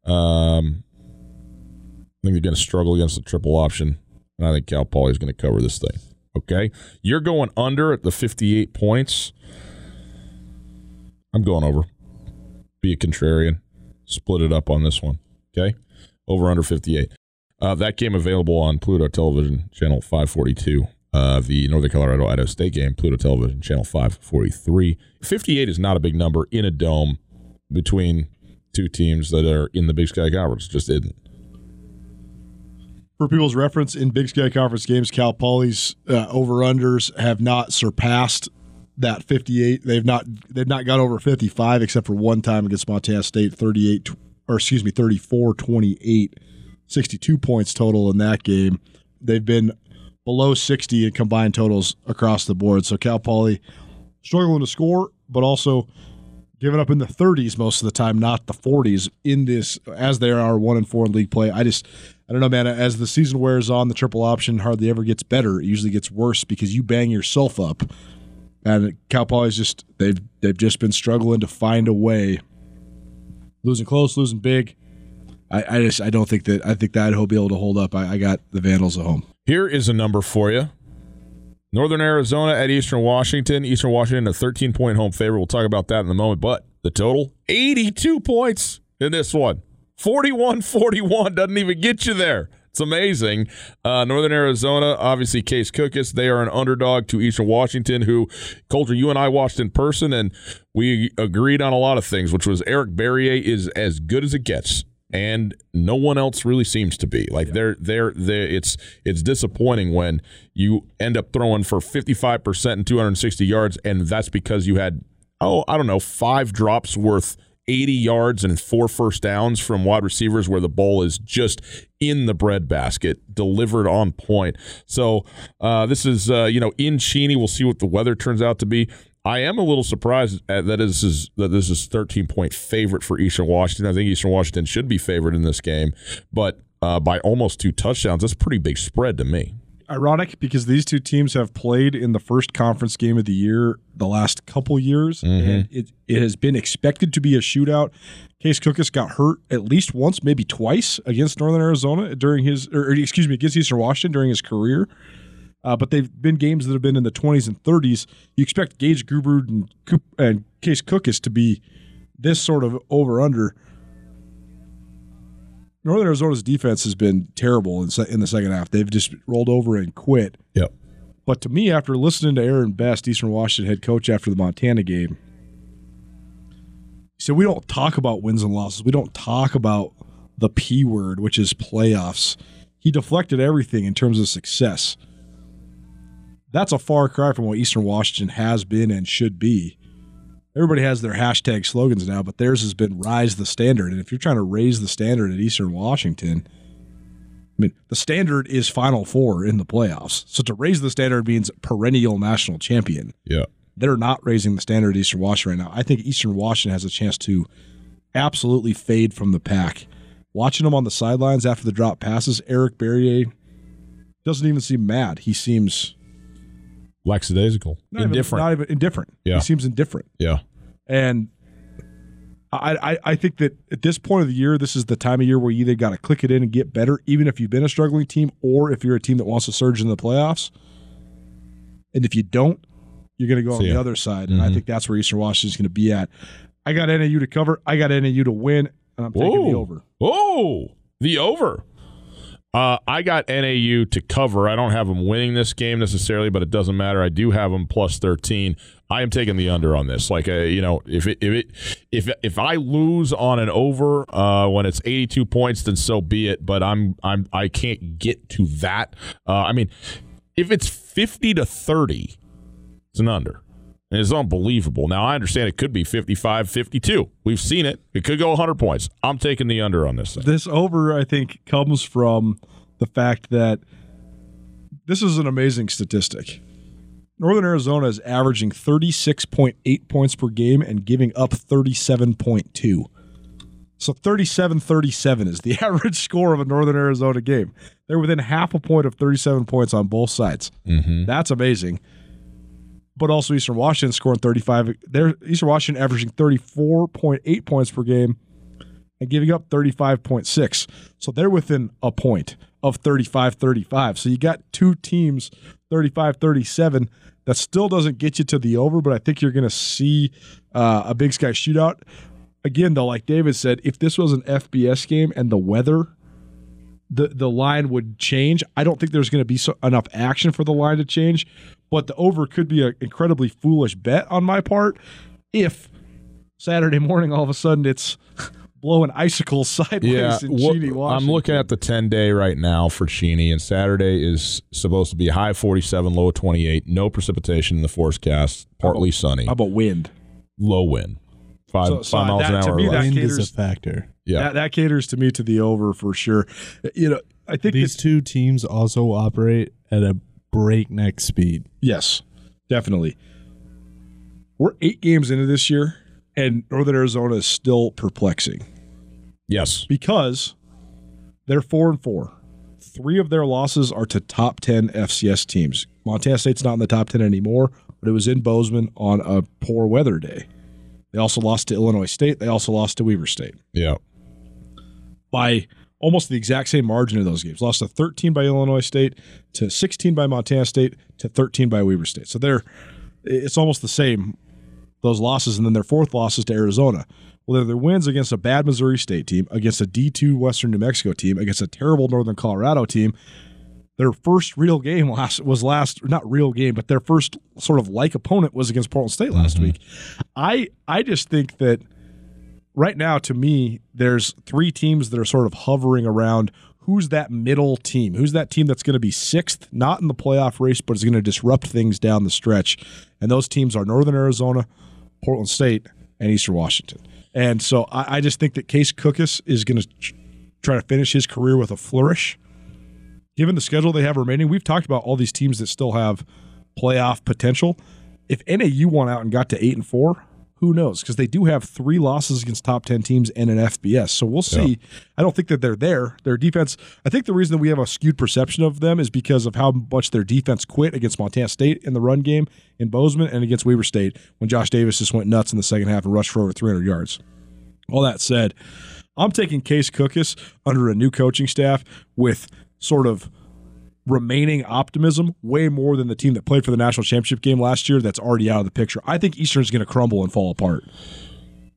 Um, I think they're going to struggle against the triple option, and I think Cal Poly is going to cover this thing. Okay, you're going under at the 58 points. I'm going over. Be a contrarian. Split it up on this one. Okay, over under 58. Uh, that game available on Pluto Television, channel 542. Uh, the Northern Colorado Idaho State game, Pluto Television, channel 543. 58 is not a big number in a dome between two teams that are in the Big Sky Conference. Just isn't. For people's reference, in Big Sky Conference games, Cal Poly's uh, over unders have not surpassed that 58. They've not they've not got over 55 except for one time against Montana State, 38 or excuse me, 34 28, 62 points total in that game. They've been below 60 in combined totals across the board. So Cal Poly struggling to score, but also giving up in the 30s most of the time, not the 40s in this as they are one and four in league play. I just I don't know, man. As the season wears on, the triple option hardly ever gets better. It usually gets worse because you bang yourself up. And Cal Poly's just they've they've just been struggling to find a way, losing close, losing big. I, I just I don't think that I think that will be able to hold up. I, I got the Vandals at home. Here is a number for you. Northern Arizona at Eastern Washington. Eastern Washington, a 13 point home favorite. We'll talk about that in a moment. But the total 82 points in this one. 41 41 doesn't even get you there. It's amazing. Uh, Northern Arizona, obviously, Case Cookus, they are an underdog to Eastern Washington, who, Colter, you and I watched in person, and we agreed on a lot of things, which was Eric Barriere is as good as it gets and no one else really seems to be. Like they're they're they're it's it's disappointing when you end up throwing for 55% and 260 yards and that's because you had oh, I don't know, five drops worth 80 yards and four first downs from wide receivers where the ball is just in the breadbasket, delivered on point. So uh, this is, uh, you know, in Cheney. We'll see what the weather turns out to be. I am a little surprised at that this is that this is 13 point favorite for Eastern Washington. I think Eastern Washington should be favored in this game, but uh, by almost two touchdowns. That's a pretty big spread to me. Ironic because these two teams have played in the first conference game of the year the last couple years, Mm-hmm. and it, it has been expected to be a shootout. Case Cookus got hurt at least once, maybe twice against Northern Arizona during his, or, or excuse me, against Eastern Washington during his career. Uh, but they've been games that have been in the 20s and 30s. You expect Gage Gruber and, Coop, and Case Cookus to be this sort of over under. Northern Arizona's defense has been terrible in, se- in the second half. They've just rolled over and quit. Yep. But to me, after listening to Aaron Best, Eastern Washington head coach after the Montana game, he said, We don't talk about wins and losses. We don't talk about the P word, which is playoffs. He deflected everything in terms of success. That's a far cry from what Eastern Washington has been and should be. Everybody has their hashtag slogans now, but theirs has been rise the standard. And if you're trying to raise the standard at Eastern Washington, I mean, the standard is Final Four in the playoffs. So to raise the standard means perennial national champion. Yeah. They're not raising the standard at Eastern Washington right now. I think Eastern Washington has a chance to absolutely fade from the pack. Watching them on the sidelines after the drop passes, Eric Barriere doesn't even seem mad. He seems Lackadaisical. not even- Indifferent. not even indifferent. Yeah. He seems indifferent. yeah. And I, I, I think that at this point of the year, this is the time of year where you either got to click it in and get better, even if you've been a struggling team, or if you're a team that wants to surge in the playoffs. And if you don't, you're going to go on See the other side. And I mm-hmm. think that's where Eastern Washington's going to be at. I got NAU to cover. I got NAU to win, and I'm taking the over. Oh, the over. Uh, I got NAU to cover. I don't have them winning this game necessarily, but it doesn't matter. I do have them plus 13. I am taking the under on this. Like, uh, you know, if it, if it, if if I lose on an over uh, when it's 82 points, then so be it. But I'm I'm I can't get to that. Uh, I mean, if it's 50 to 30, it's an under. It's unbelievable. Now, I understand it could be 55 52. We've seen it. It could go 100 points. I'm taking the under on this thing. This over, I think, comes from the fact that this is an amazing statistic. Northern Arizona is averaging 36.8 points per game and giving up 37.2. So 37 37 is the *laughs* average score of a Northern Arizona game. They're within half a point of 37 points on both sides. Mm-hmm. That's amazing. But also Eastern Washington scoring 35. They're Eastern Washington averaging 34.8 points per game and giving up 35.6. So they're within a point of 35 35. So you got two teams 35 37. That still doesn't get you to the over, but I think you're going to see uh, a big sky shootout. Again, though, like David said, if this was an FBS game and the weather the the line would change. I don't think there's going to be so, enough action for the line to change, but the over could be an incredibly foolish bet on my part if Saturday morning all of a sudden it's *laughs* blowing icicles sideways Yeah, in what- Cheney, I'm looking at the 10 day right now for Cheney, and Saturday is supposed to be high 47, low 28. No precipitation in the forecast, partly sunny, How about wind? low wind, five So- so five miles that- an to hour. me, or that less. Wind is a factor. yeah, That, that caters to me to the over for sure. You know, I think These that- two teams also operate at a breakneck speed. Yes, definitely. We're eight games into this year, and Northern Arizona is still perplexing. yes, because they're four and four. Three of their losses are to top ten FCS teams. Montana State's not in the top ten anymore, but it was in Bozeman on a poor weather day. They also lost to Illinois State. They also lost to Weber State yeah, by almost the exact same margin in those games. Lost to 13 by Illinois State, to 16 by Montana State, to 13 by Weber State. So they're it's almost the same those losses, and then their fourth losses to Arizona. Well, they're their wins against a bad Missouri State team, against a D2 Western New Mexico team, against a terrible Northern Colorado team. Their first real game *laughs* last was last not real game, but their first sort of like opponent was against Portland State last mm-hmm. week. I I just think that right now to me there's three teams that are sort of hovering around. Who's that middle team? Who's that team that's going to be sixth not in the playoff race but is going to disrupt things down the stretch? And those teams are northern arizona portland state and eastern washington. And so i, I just think that case cookus is going to try to finish his career with a flourish. Given the schedule they have remaining we've talked about all these teams that still have playoff potential. If nau won out and got to eight and four who knows? Because they do have three losses against top 10 teams and an FBS. So we'll see. I don't think that they're there. Their defense, I think the reason that we have a skewed perception of them is because of how much their defense quit against Montana State in the run game in Bozeman and against Weber State when Josh Davis just went nuts in the second half and rushed for over 300 yards. All that said, I'm taking Case Cookus under a new coaching staff with sort of remaining optimism way more than the team that played for the national championship game last year that's already out of the picture. I think Eastern's going to crumble and fall apart.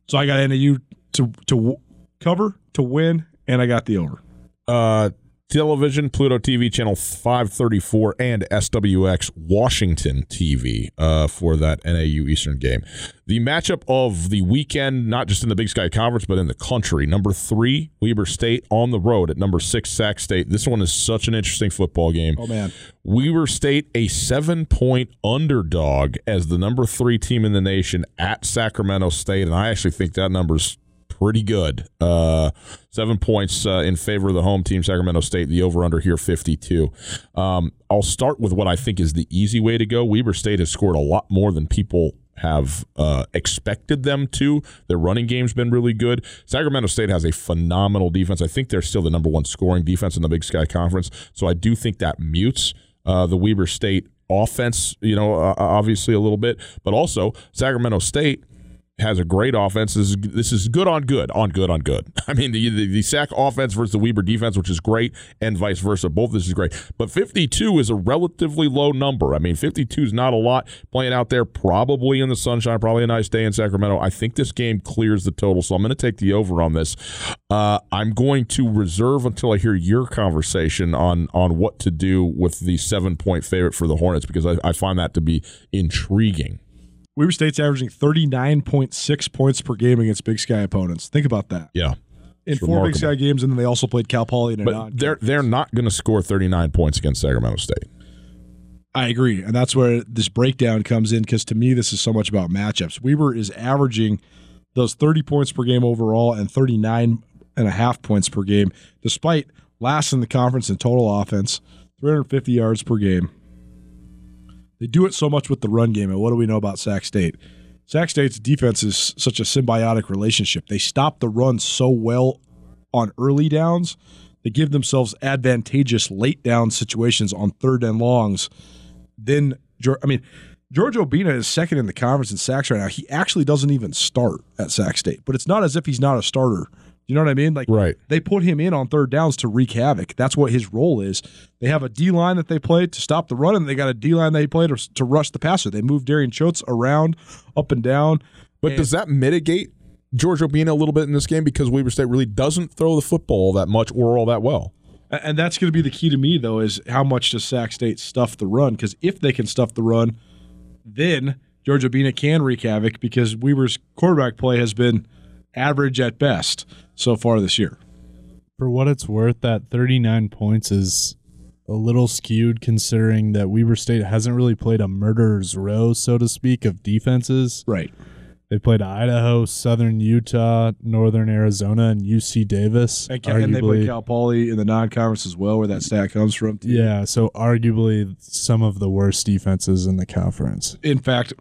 So I got NAU to to cover, to win, and I got the over. uh, television, Pluto TV channel 534, and SWX Washington TV uh, for that NAU Eastern game. The matchup of the weekend, not just in the Big Sky Conference, but in the country. Number three, Weber State on the road at number six, Sac State. This one is such an interesting football game. Oh man, Weber State, a seven point underdog as the number three team in the nation at Sacramento State. And I actually think that number's pretty good. Uh, seven points uh, in favor of the home team, Sacramento State. The over under here, 52. Um, I'll start with what I think is the easy way to go. Weber State has scored a lot more than people have uh, expected them to. Their running game's been really good. Sacramento State has a phenomenal defense. I think they're still the number one scoring defense in the Big Sky Conference. So I do think that mutes uh, the Weber State offense, you know, obviously a little bit, but also Sacramento State has a great offense. This is, this is good on good, on good on good. *laughs* I mean, the, the, the Sac offense versus the Weber defense, which is great, and vice versa. Both this is great. But 52 is a relatively low number. I mean, 52 is not a lot. Playing out there, probably in the sunshine, probably a nice day in Sacramento. I think this game clears the total, so I'm going to take the over on this. Uh, I'm going to reserve until I hear your conversation on on what to do with the seven point favorite for the Hornets because I, I find that to be intriguing. Weber State's averaging 39.6 points per game against Big Sky opponents. Think about that. Yeah. In four Big Sky games, and then they also played Cal Poly in a But they're they're not going to score 39 points against Sacramento State. I agree, and that's where this breakdown comes in because to me, this is so much about matchups. Weber is averaging those 30 points per game overall and 39 and a half points per game, despite last in the conference in total offense, 350 yards per game. They do it so much with the run game. And what do we know about Sac State? Sac State's defense is such a symbiotic relationship. They stop the run so well on early downs. They give themselves advantageous late down situations on third and longs. Then, I mean, George Obinna is second in the conference in sacks right now. He actually doesn't even start at Sac State, but it's not as if he's not a starter. You know what I mean? Like, right. they put him in on third downs to wreak havoc. That's what his role is. They have a D line that they play to stop the run, and they got a D line they play to, to rush the passer. They move Darian Choates around, up and down. But and, does that mitigate George Obinna a little bit in this game because Weber State really doesn't throw the football that much or all that well? And that's going to be the key to me, though, is how much does Sac State stuff the run? Because if they can stuff the run, then George Obinna can wreak havoc because Weber's quarterback play has been average at best so far this year. For what it's worth, that 39 points is a little skewed considering that Weber State hasn't really played a murderer's row, so to speak, of defenses. Right. They played Idaho, Southern Utah, Northern Arizona, and UC Davis. And, arguably, and they played Cal Poly in the non-conference as well, where that stat comes from. Too. Yeah, so arguably some of the worst defenses in the conference. In fact,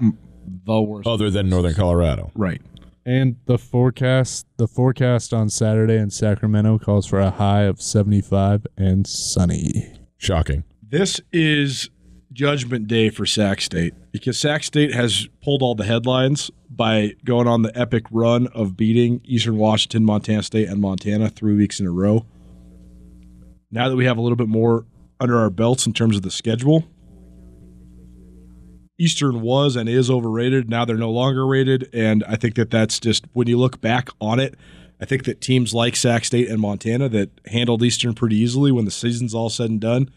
the worst. Other than Northern Colorado. Right. And the forecast, the forecast on Saturday in Sacramento calls for a high of 75 and sunny. Shocking. This is judgment day for Sac State because Sac State has pulled all the headlines by going on the epic run of beating Eastern Washington, Montana State, and Montana three weeks in a row. Now that we have a little bit more under our belts in terms of the schedule, Eastern was and is overrated. Now they're no longer rated, and I think that that's just when you look back on it. I think that teams like Sac State and Montana that handled Eastern pretty easily when the season's all said and done,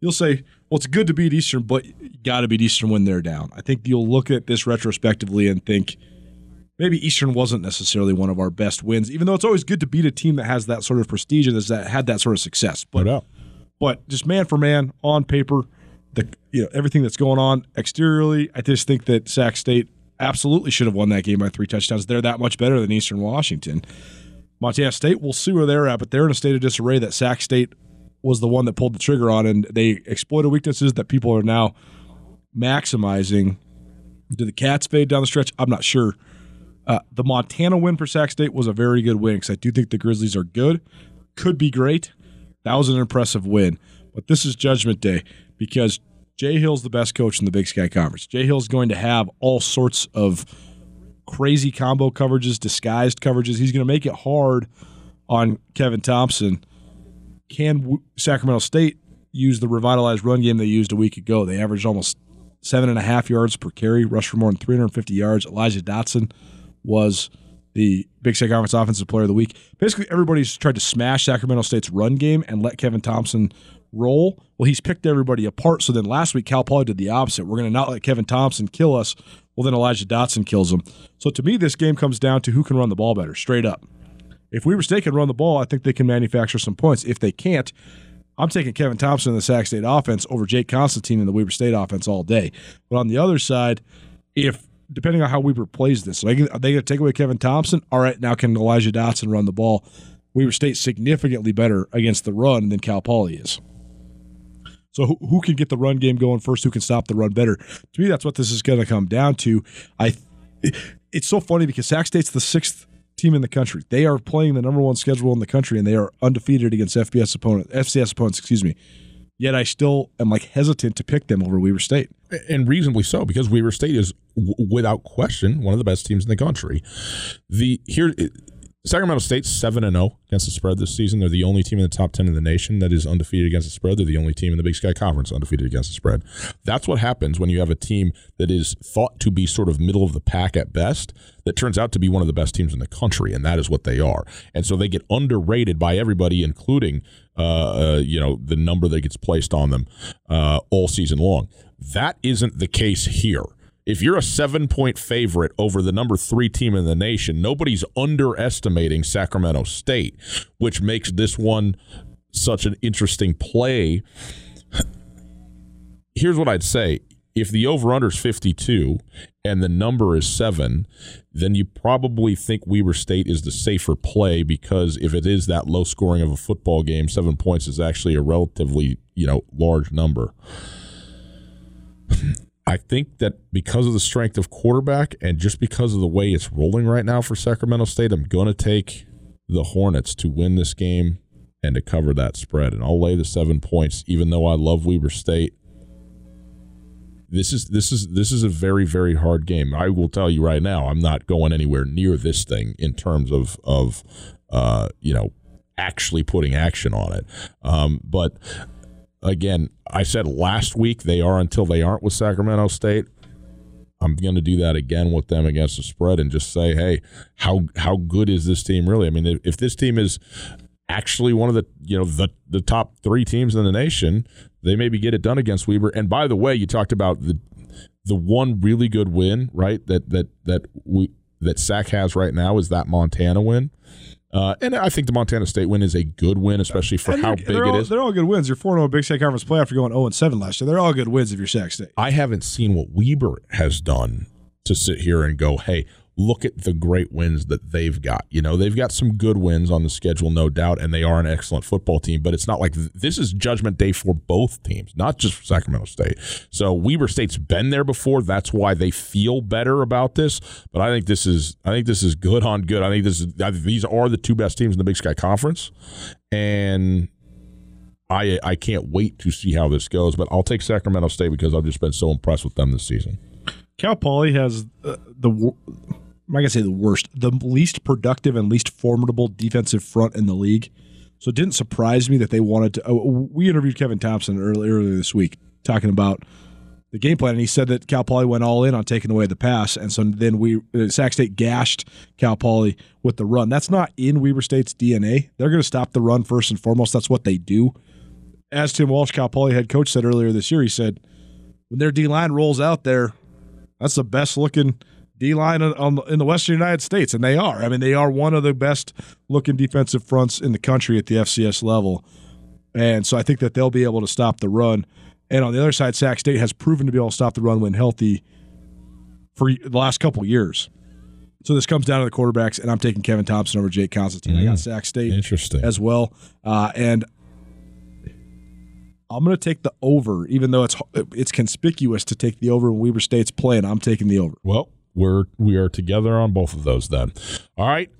you'll say, well, it's good to beat Eastern, but you got to beat Eastern when they're down. I think you'll look at this retrospectively and think maybe Eastern wasn't necessarily one of our best wins, even though it's always good to beat a team that has that sort of prestige and has that had that sort of success. But, no but just man for man on paper, the you know everything that's going on exteriorly. I just think that Sac State absolutely should have won that game by three touchdowns. They're that much better than Eastern Washington. Montana State, we'll see where they're at, but they're in a state of disarray that Sac State was the one that pulled the trigger on, and they exploited weaknesses that people are now maximizing. Do the Cats fade down the stretch? I'm not sure. Uh, the Montana win for Sac State was a very good win because I do think the Grizzlies are good, could be great. That was an impressive win. But this is Judgment Day because Jay Hill's the best coach in the Big Sky Conference. Jay Hill's going to have all sorts of crazy combo coverages, disguised coverages. He's going to make it hard on Kevin Thompson. Can Sacramento State use the revitalized run game they used a week ago? They averaged almost seven and a half yards per carry, rushed for more than 350 yards. Elijah Dotson was the Big Sky Conference Offensive Player of the Week. Basically, everybody's tried to smash Sacramento State's run game and let Kevin Thompson roll. Well, he's picked everybody apart. So then last week, Cal Poly did the opposite. We're going to not let Kevin Thompson kill us. Well, then Elijah Dotson kills him. So to me, this game comes down to who can run the ball better, straight up. If Weber State can run the ball, I think they can manufacture some points. If they can't, I'm taking Kevin Thompson in the Sac State offense over Jake Constantine in the Weber State offense all day. But on the other side, if depending on how Weber plays this, are they going to take away Kevin Thompson? All right, now can Elijah Dotson run the ball? Weber State significantly better against the run than Cal Poly is. So who, who can get the run game going first? Who can stop the run better? To me, that's what this is going to come down to. I. It's so funny because Sac State's the sixth team in the country. They are playing the number one schedule in the country, and they are undefeated against FBS opponent, FCS opponents. Excuse me. Yet I still am like hesitant to pick them over Weber State. and reasonably so because Weber State is w- without question one of the best teams in the country. The here Sacramento State seven and zero against the spread this season. They're the only team in the top ten in the nation that is undefeated against the spread. They're the only team in the Big Sky Conference undefeated against the spread. That's what happens when you have a team that is thought to be sort of middle of the pack at best. That turns out to be one of the best teams in the country, and that is what they are. And so they get underrated by everybody, including uh, uh, you know the number that gets placed on them uh, all season long. That isn't the case here. If you're a seven point favorite over the number three team in the nation, nobody's underestimating Sacramento State, which makes this one such an interesting play. Here's what I'd say. If the over under is 52 and the number is seven, then you probably think Weber State is the safer play because if it is that low scoring of a football game, seven points is actually a relatively, you know, large number. I think that because of the strength of quarterback and just because of the way it's rolling right now for Sacramento State, I'm going to take the Hornets to win this game and to cover that spread. And I'll lay the seven points, even though I love Weber State. This is this is this is a very very hard game. I will tell you right now, I'm not going anywhere near this thing in terms of of uh, you know actually putting action on it. Um, but again, I said last week they are until they aren't with Sacramento State. I'm going to do that again with them against the spread and just say, hey, how how good is this team really? I mean, if, if this team is actually one of the you know the the top three teams in the nation, they maybe get it done against Weber. And by the way, you talked about the the one really good win, right? That that that we that Sac has right now is that Montana win. Uh, and I think the Montana State win is a good win, especially for how big all, is. They're all good wins. You're 4 0 Big Sky Conference playoff. You're going 0 7 last year. They're all good wins if you're Sac State. I haven't seen what Weber has done to sit here and go, hey, look at the great wins that they've got. You know, they've got some good wins on the schedule, no doubt, and they are an excellent football team, but it's not like this is judgment day for both teams, not just for Sacramento State. So Weber State's been there before. That's why they feel better about this. But I think this is I think this is good on good. I think this is I these are the two best teams in the Big Sky Conference. And I I can't wait to see how this goes, but I'll take Sacramento State because I've just been so impressed with them this season. Cal Poly has uh, the I'm not gonna say the worst, the least productive and least formidable defensive front in the league. So it didn't surprise me that they wanted to. Oh, we interviewed Kevin Thompson earlier this week talking about the game plan, and he said that Cal Poly went all in on taking away the pass, and so then we uh, Sac State gashed Cal Poly with the run. That's not in Weber State's DNA. They're going to stop the run first and foremost. That's what they do. As Tim Walsh, Cal Poly head coach, said earlier this year, he said when their D line rolls out there, that's the best looking D line on, on, in the Western United States, and they are. I mean, they are one of the best looking defensive fronts in the country at the FCS level, and so I think that they'll be able to stop the run. And on the other side, Sac State has proven to be able to stop the run when healthy for the last couple years. So this comes down to the quarterbacks, and I'm taking Kevin Thompson over Jake Constantine. I got Sac State Interesting. as well, uh, and I'm going to take the over, even though it's it's conspicuous to take the over when Weber State's playing. I'm taking the over. Well, we're we are together on both of those then. All right.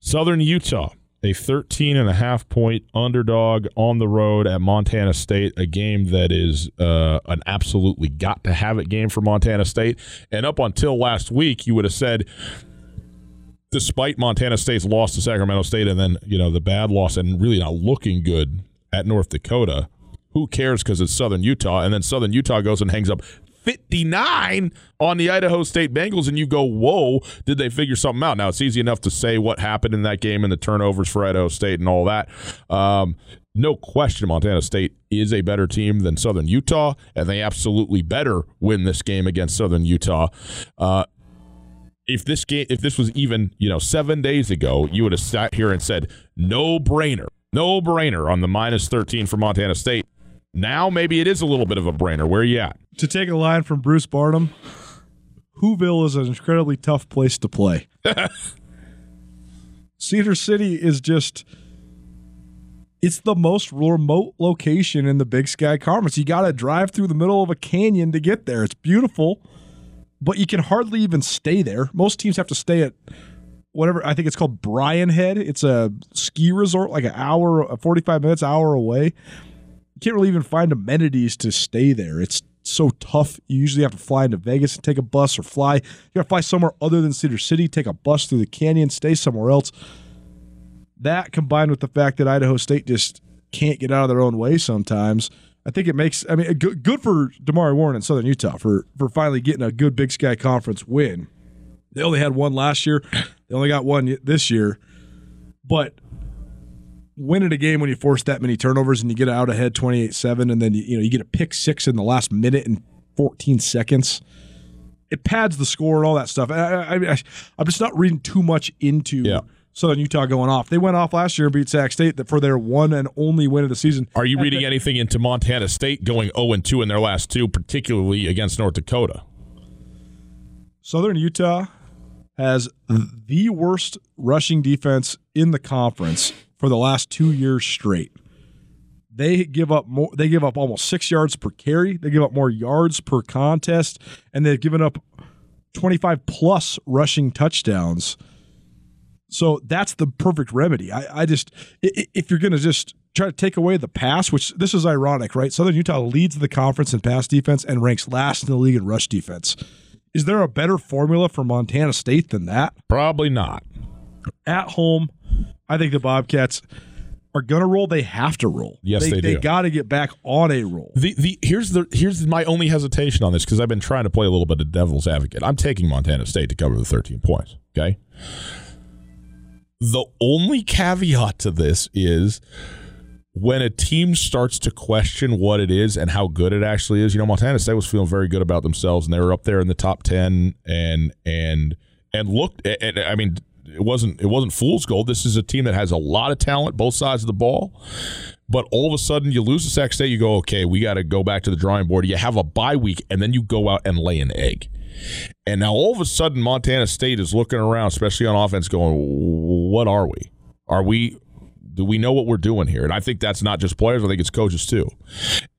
Southern Utah, a 13 and a half point underdog on the road at Montana State, a game that is uh, an absolutely got to have it game for Montana State. And up until last week, you would have said despite Montana State's loss to Sacramento State and then, you know, the bad loss and really not looking good at North Dakota, who cares because it's Southern Utah? And then Southern Utah goes and hangs up 59 on the Idaho State Bengals, and you go, whoa, did they figure something out? Now, it's easy enough to say what happened in that game and the turnovers for Idaho State and all that. Um, no question, Montana State is a better team than Southern Utah, and they absolutely better win this game against Southern Utah. Uh, if this game, if this was even you know seven days ago, you would have sat here and said no brainer, no brainer on the minus thirteen for Montana State. Now maybe it is a little bit of a brainer. Where are you at? To take a line from Bruce Barnum, Whoville is an incredibly tough place to play. *laughs* Cedar City is just it's the most remote location in the Big Sky Conference. You got to drive through the middle of a canyon to get there. It's beautiful, but you can hardly even stay there. Most teams have to stay at whatever I think it's called Brian Head. It's a ski resort, like an hour, 45 minutes, hour away. You can't really even find amenities to stay there. It's so tough. You usually have to fly into Vegas and take a bus or fly. You got to fly somewhere other than Cedar City, take a bus through the canyon, stay somewhere else. That combined with the fact that Idaho State just can't get out of their own way sometimes. I think it makes. I mean, good, for DeMario Warren in Southern Utah for for finally getting a good Big Sky Conference win. They only had one last year. They only got one this year, but winning a game when you force that many turnovers and you get out ahead 28-7 and then you, you know you get a pick six in the last minute and 14 seconds. It pads the score and all that stuff. I, I, I, i'm just not reading too much into Yeah. southern utah going off. They went off last year and beat sac state that for their one and only win of the season. Are you reading anything into Montana State going 0 and 2 in their last two, particularly against North Dakota? Southern Utah has the worst rushing defense in the conference for the last two years straight. They give up more. They give up almost six yards per carry. They give up more yards per contest, and they've given up twenty-five plus rushing touchdowns. So that's the perfect remedy. I, I just, if you're going to just try to take away the pass, which this is ironic, right? Southern Utah leads the conference in pass defense and ranks last in the league in rush defense. Is there a better formula for Montana State than that? Probably not. At home, I think the Bobcats are going to roll. They have to roll. Yes, they They do. got to get back on a roll. The the here's the here's my only hesitation on this because I've been trying to play a little bit of devil's advocate. I'm taking Montana State to cover the 13 points. Okay. The only caveat to this is when a team starts to question what it is and how good it actually is. You know, Montana State was feeling very good about themselves and they were up there in the top 10 and and and looked. And, I mean, it wasn't it wasn't fool's gold. This is a team that has a lot of talent, both sides of the ball. But all of a sudden, you lose to Sac State. You go, okay, we got to go back to the drawing board. You have a bye week, and then you go out and lay an egg. And now all of a sudden, Montana State is looking around, especially on offense, going, "What are we? Are we? Do we know what we're doing here?" And I think that's not just players; I think it's coaches too.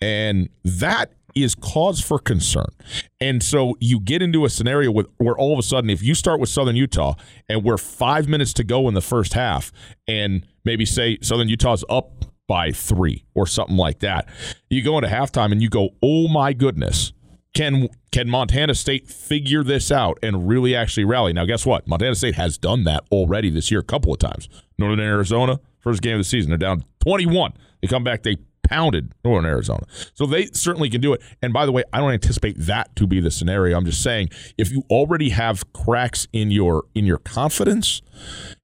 And that is cause for concern. And so you get into a scenario with where all of a sudden, if you start with Southern Utah and we're five minutes to go in the first half, and maybe say Southern Utah's up by three or something like that, you go into halftime and you go, "Oh my goodness." Can can Montana State figure this out and really actually rally? Now, guess what? Montana State has done that already this year a couple of times. Northern Arizona, first game of the season, they're down 21. They come back, they pounded Northern Arizona. So they certainly can do it. And by the way, I don't anticipate that to be the scenario. I'm just saying if you already have cracks in your in your confidence,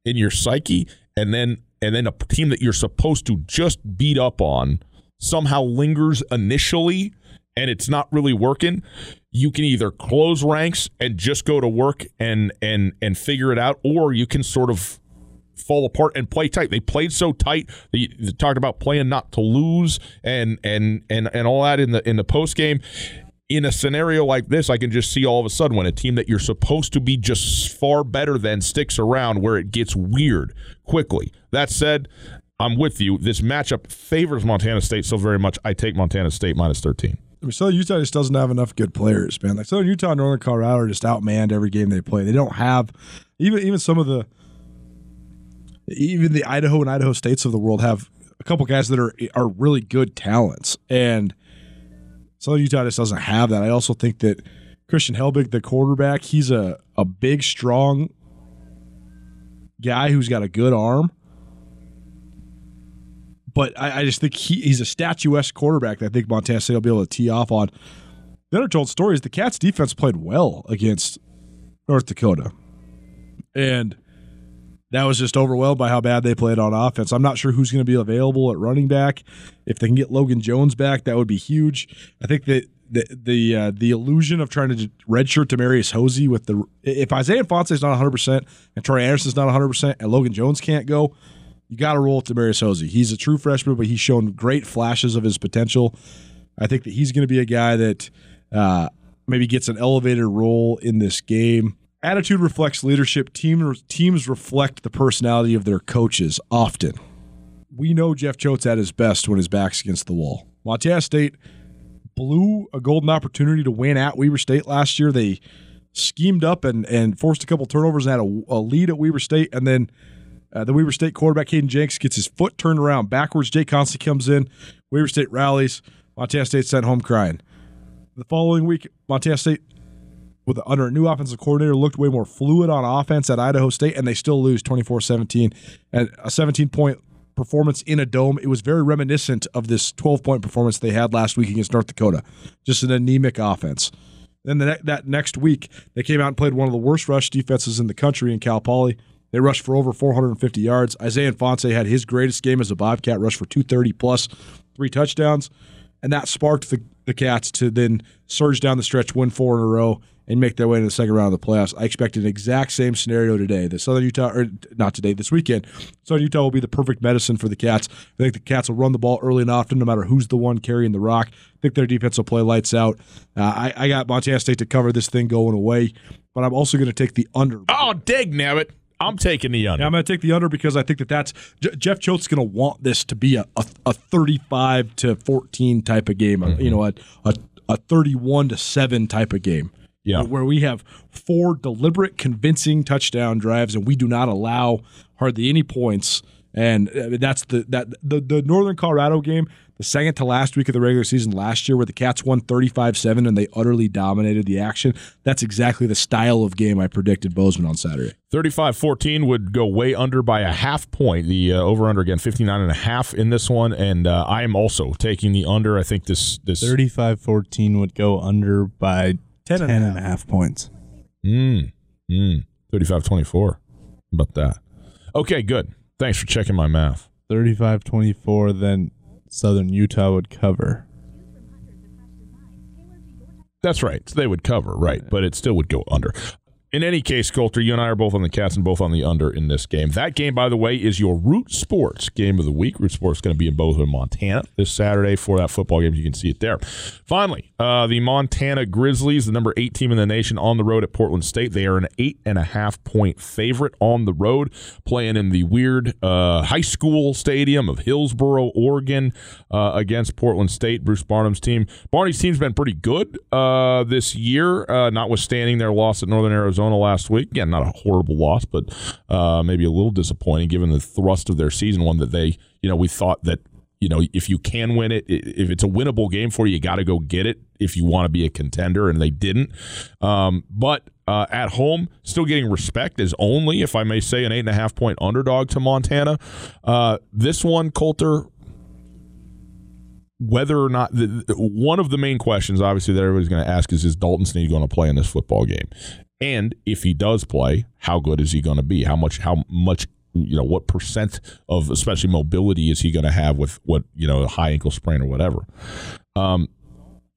in your psyche, and then and then a team that you're supposed to just beat up on somehow lingers initially and it's not really working, you can either close ranks and just go to work and and and figure it out, or you can sort of fall apart and play tight. They played so tight. They, they talked about playing not to lose and and and and all that in the in the post game. In a scenario like this, I can just see all of a sudden when a team that you're supposed to be just far better than sticks around where it gets weird quickly. That said, I'm with you. This matchup favors Montana State so very much. I take Montana State minus 13. I mean, Southern Utah just doesn't have enough good players, man. Like Southern Utah and Northern Colorado are just outmanned every game they play. They don't have even even some of the even the Idaho and Idaho states of the world have a couple guys that are are really good talents, and Southern Utah just doesn't have that. I also think that Christian Helbig, the quarterback, he's a a big, strong guy who's got a good arm. But I, I just think he, he's a statuesque quarterback that I think Montana State will be able to tee off on. The other told story is the Cats defense played well against North Dakota. And that was just overwhelmed by how bad they played on offense. I'm not sure who's going to be available at running back. If they can get Logan Jones back, that would be huge. I think that the the uh, the illusion of trying to redshirt Demarius Hosey with the if Isaiah Ifanse is not 100 percent and Troy Andersen is not 100 percent and Logan Jones can't go, you got to roll with Demarius Hosey. He's a true freshman, but he's shown great flashes of his potential. I think that he's going to be a guy that uh, maybe gets an elevated role in this game. Attitude reflects leadership. Team, teams reflect the personality of their coaches often. We know Jeff Choate's at his best when his back's against the wall. Montana State blew a golden opportunity to win at Weber State last year. They schemed up and, and forced a couple turnovers and had a, a lead at Weber State, and then Uh, the Weber State quarterback, Kaden Jenks, gets his foot turned around backwards. Jake Constantine comes in. Weber State rallies. Montana State sent home crying. The following week, Montana State, with under a new offensive coordinator, looked way more fluid on offense at Idaho State, and they still lose 24 17. And a 17 point performance in a dome. It was very reminiscent of this 12 point performance they had last week against North Dakota. Just an anemic offense. Then the ne- that next week, they came out and played one of the worst rush defenses in the country in Cal Poly. They rushed for over 450 yards. Isaiah Ifanse had his greatest game as a Bobcat, rushed for 230 plus, three touchdowns, and that sparked the, the Cats to then surge down the stretch, win four in a row, and make their way to the second round of the playoffs. I expect an exact same scenario today. The Southern Utah, or not today, this weekend. Southern Utah will be the perfect medicine for the Cats. I think the Cats will run the ball early and often, no matter who's the one carrying the rock. I think their defense will play lights out. Uh, I, I got Montana State to cover this thing going away, but I'm also going to take the under. Oh, dig nabbit. I'm taking the under. Yeah, I'm going to take the under because I think that that's J- Jeff Choate's going to want this to be a, a, a 35 to 14 type of game, mm-hmm. you know, a, a, a 31 to 7 type of game. Yeah. Where we have four deliberate, convincing touchdown drives, and we do not allow hardly any points. And uh, that's the that the the Northern Colorado game, the second to last week of the regular season last year, where the Cats won 35-7 and they utterly dominated the action. That's exactly the style of game I predicted Bozeman on Saturday. 35-14 would go way under by a half point. The uh, over under again 59 and a half in this one and uh, I am also taking the under. I think this this 35-14 would go under by 10 and, 10 and a half points. Mm. Mm. 35 24. about that? Okay, good. Thanks for checking my math. 35 24, then Southern Utah would cover. That's right. So they would cover, right? But it still would go under. In any case, Colter, you and I are both on the Cats and both on the under in this game. That game, by the way, is your Root Sports game of the week. Root Sports is going to be in Bozeman, Montana this Saturday for that football game. You can see it there. Finally, uh, the Montana Grizzlies, the number eight team in the nation, on the road at Portland State. They are an eight and a half point favorite on the road, playing in the weird uh, high school stadium of Hillsboro, Oregon, uh, against Portland State. Bruce Barnum's team. Barney's team's been pretty good uh, this year, uh, notwithstanding their loss at Northern Arizona Arizona last week. Again, not a horrible loss, but uh, maybe a little disappointing given the thrust of their season. One that they, you know, we thought that you know, if you can win it, if it's a winnable game for you, you got to go get it if you want to be a contender, and they didn't. Um, but uh, at home, still getting respect is only, if I may say, an eight and a half point underdog to Montana. Uh, this one, Colter, whether or not the, one of the main questions, obviously, that everybody's going to ask is: Is Dalton Sneed going to play in this football game? And if he does play, how good is he going to be? How much? How much? You know, what percent of especially mobility is he going to have with what you know, a high ankle sprain or whatever? Um,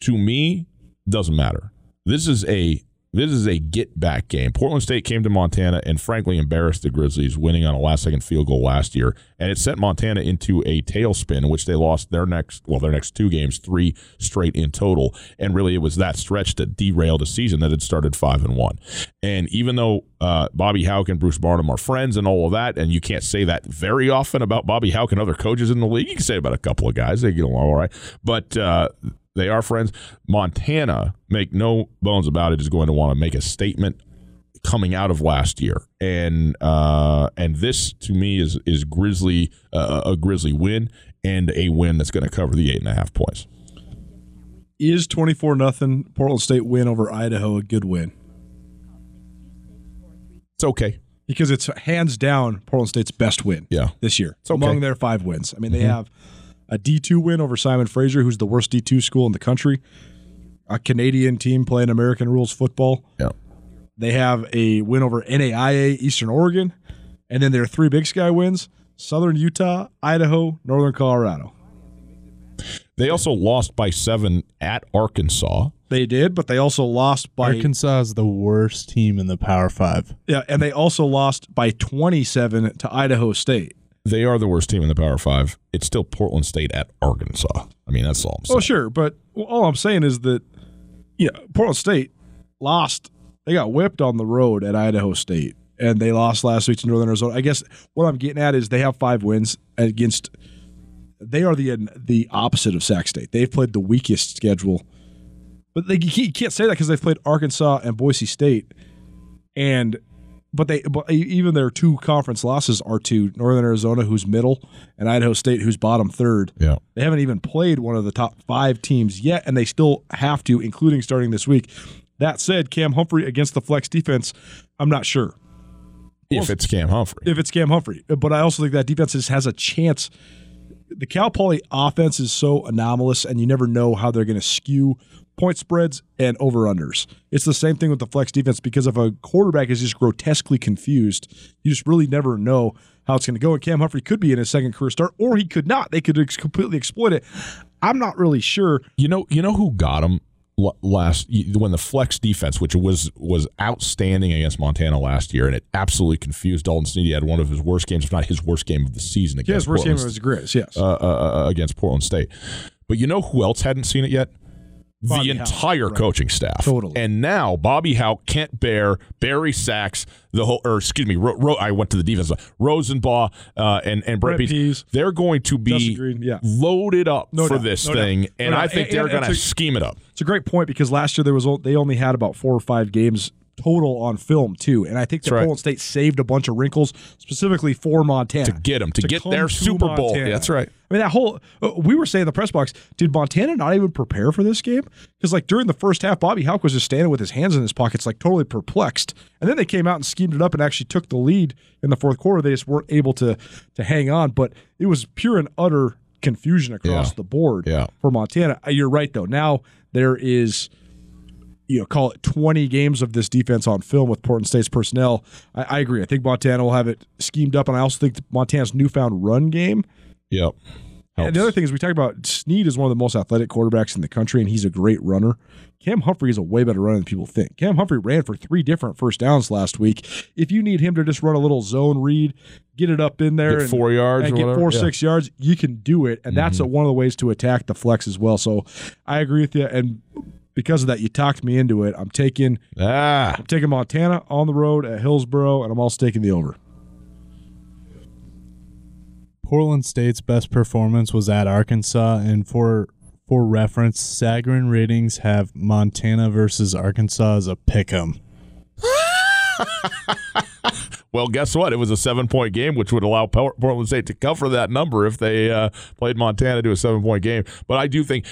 to me, doesn't matter. This is a this is a get back game. Portland State came to Montana and frankly embarrassed the Grizzlies, winning on a last second field goal last year, and it sent Montana into a tailspin in which they lost their next well their next two games, three straight in total, and really it was that stretch that derailed a season that had started five and one. And even though uh, Bobby Hauck and Bruce Barnum are friends and all of that, and you can't say that very often about Bobby Hauck and other coaches in the league, you can say about a couple of guys they get along all right, but. Uh, they are friends. Montana, make no bones about it, is going to want to make a statement coming out of last year, and uh, and this to me is is Grizzly uh, a Grizzly win and a win that's going to cover the eight and a half points. Is twenty four nothing Portland State win over Idaho a good win? It's okay because it's hands down Portland State's best win. Yeah. this year okay. among their five wins. I mean, they mm-hmm. have a D2 win over Simon Fraser, who's the worst D2 school in the country. A Canadian team playing American rules football. Yeah. They have a win over NAIA Eastern Oregon. And then their three Big Sky wins Southern Utah, Idaho, Northern Colorado. They also lost by seven at Arkansas. They did, but they also lost by Arkansas is the worst team in the Power Five. Yeah, and they also lost by twenty-seven to Idaho State. They are the worst team in the Power Five. It's still Portland State at Arkansas. I mean, that's all I'm saying. Oh, sure, but all I'm saying is that you know Portland State lost. They got whipped on the road at Idaho State, and they lost last week to Northern Arizona. I guess what I'm getting at is they have five wins against. They are the the opposite of Sac State. They've played the weakest schedule, but they, you can't say that because they've played Arkansas and Boise State, and but they but even their two conference losses are to Northern Arizona, who's middle, and Idaho State, who's bottom third. Yeah. They haven't even played one of the top five teams yet, and they still have to, including starting this week. That said, Cam Humphrey against the flex defense, I'm not sure If it's Cam Humphrey. if it's Cam Humphrey, but I also think that defense is, has a chance. The Cal Poly offense is so anomalous, and you never know how they're going to skew point spreads and over unders. It's the same thing with the flex defense because if a quarterback is just grotesquely confused, you just really never know how it's going to go. And Cam Humphrey could be in his second career start, or he could not. They could ex- completely exploit it. I'm not really sure. You know, you know who got him last when the flex defense, which was was outstanding against Montana last year, and it absolutely confused Dalton Sneed. He had one of his worst games, if not his worst game of the season Yeah, against his worst game Portland, was Grizz, yes. uh, uh, uh, against Portland State. But you know who else hadn't seen it yet? Bobby the Hauck, entire right. coaching staff. Totally. And now Bobby Hauck, Kent Baer, Barry Sachs, the whole, or excuse me, Ro, Ro, I went to the defense. Rosenbach uh, and and Brett, Brett Pease. They're going to be Green, yeah. loaded up No for doubt, this no doubt, thing, no and doubt. I think And- they're going to scheme it up. It's a great point because last year there was they only had about four or five games total on film too, and I think that right. State saved a bunch of wrinkles specifically for Montana To get them to get their to Super Bowl. Yeah, that's right. I mean that whole uh, we were saying in the press box, did Montana not even prepare for this game? Because like during the first half, Bobby Hauck was just standing with his hands in his pockets, like totally perplexed, and then they came out and schemed it up and actually took the lead in the fourth quarter. They just weren't able to to hang on, but it was pure and utter confusion across Yeah. the board Yeah. for Montana. Uh, You're right though. Now there is you know, call it 20 games of this defense on film with Portland State's personnel. I, I agree. I think Montana will have it schemed up, and I also think Montana's newfound run game. Yep. And the other thing is, we talk about Sneed is one of the most athletic quarterbacks in the country, and he's a great runner. Cam Humphrey is a way better runner than people think. Cam Humphrey ran for three different first downs last week. If you need him to just run a little zone read, get it up in there, Get and, four yards and or get whatever, four yeah. six yards, you can do it, and that's mm-hmm. a, one of the ways to attack the flex as well. So I agree with you, and because of that, you talked me into it. I'm taking ah, I'm taking Montana on the road at Hillsboro, and I'm also taking the over. Portland State's best performance was at Arkansas, and for for reference, Sagarin ratings have Montana versus Arkansas as a pick 'em. *laughs* Well, guess what? It was a seven point game, which would allow Portland State to cover that number if they uh, played Montana to a seven point game. But I do think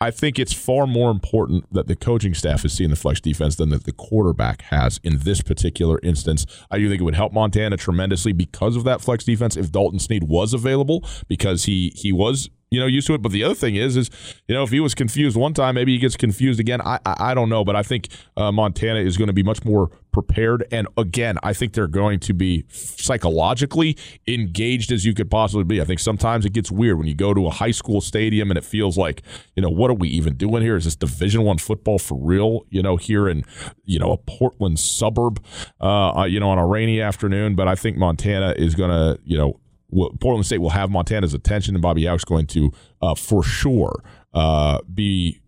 I think it's far more important that the coaching staff is seeing the flex defense than that the quarterback has in this particular instance. I do think it would help Montana tremendously because of that flex defense if Dalton Sneed was available because he he was you know used to it. But the other thing is, is you know if he was confused one time, maybe he gets confused again. I I, I don't know, but I think uh, Montana is going to be much more prepared. And again, I think they're going to be psychologically engaged as you could possibly be. I think sometimes it gets weird when you go to a high school stadium and it feels like you know what are we even doing here? Is this Division One football for real? You know here in you know a Portland suburb, uh, you know on a rainy afternoon. But I think Montana is going to you know Portland State will have Montana's attention, and Bobby Hauck's going to, uh, for sure, uh, be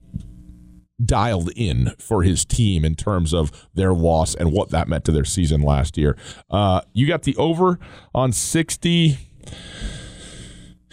dialed in for his team in terms of their loss and what that meant to their season last year. Uh, you got the over on 60. *sighs*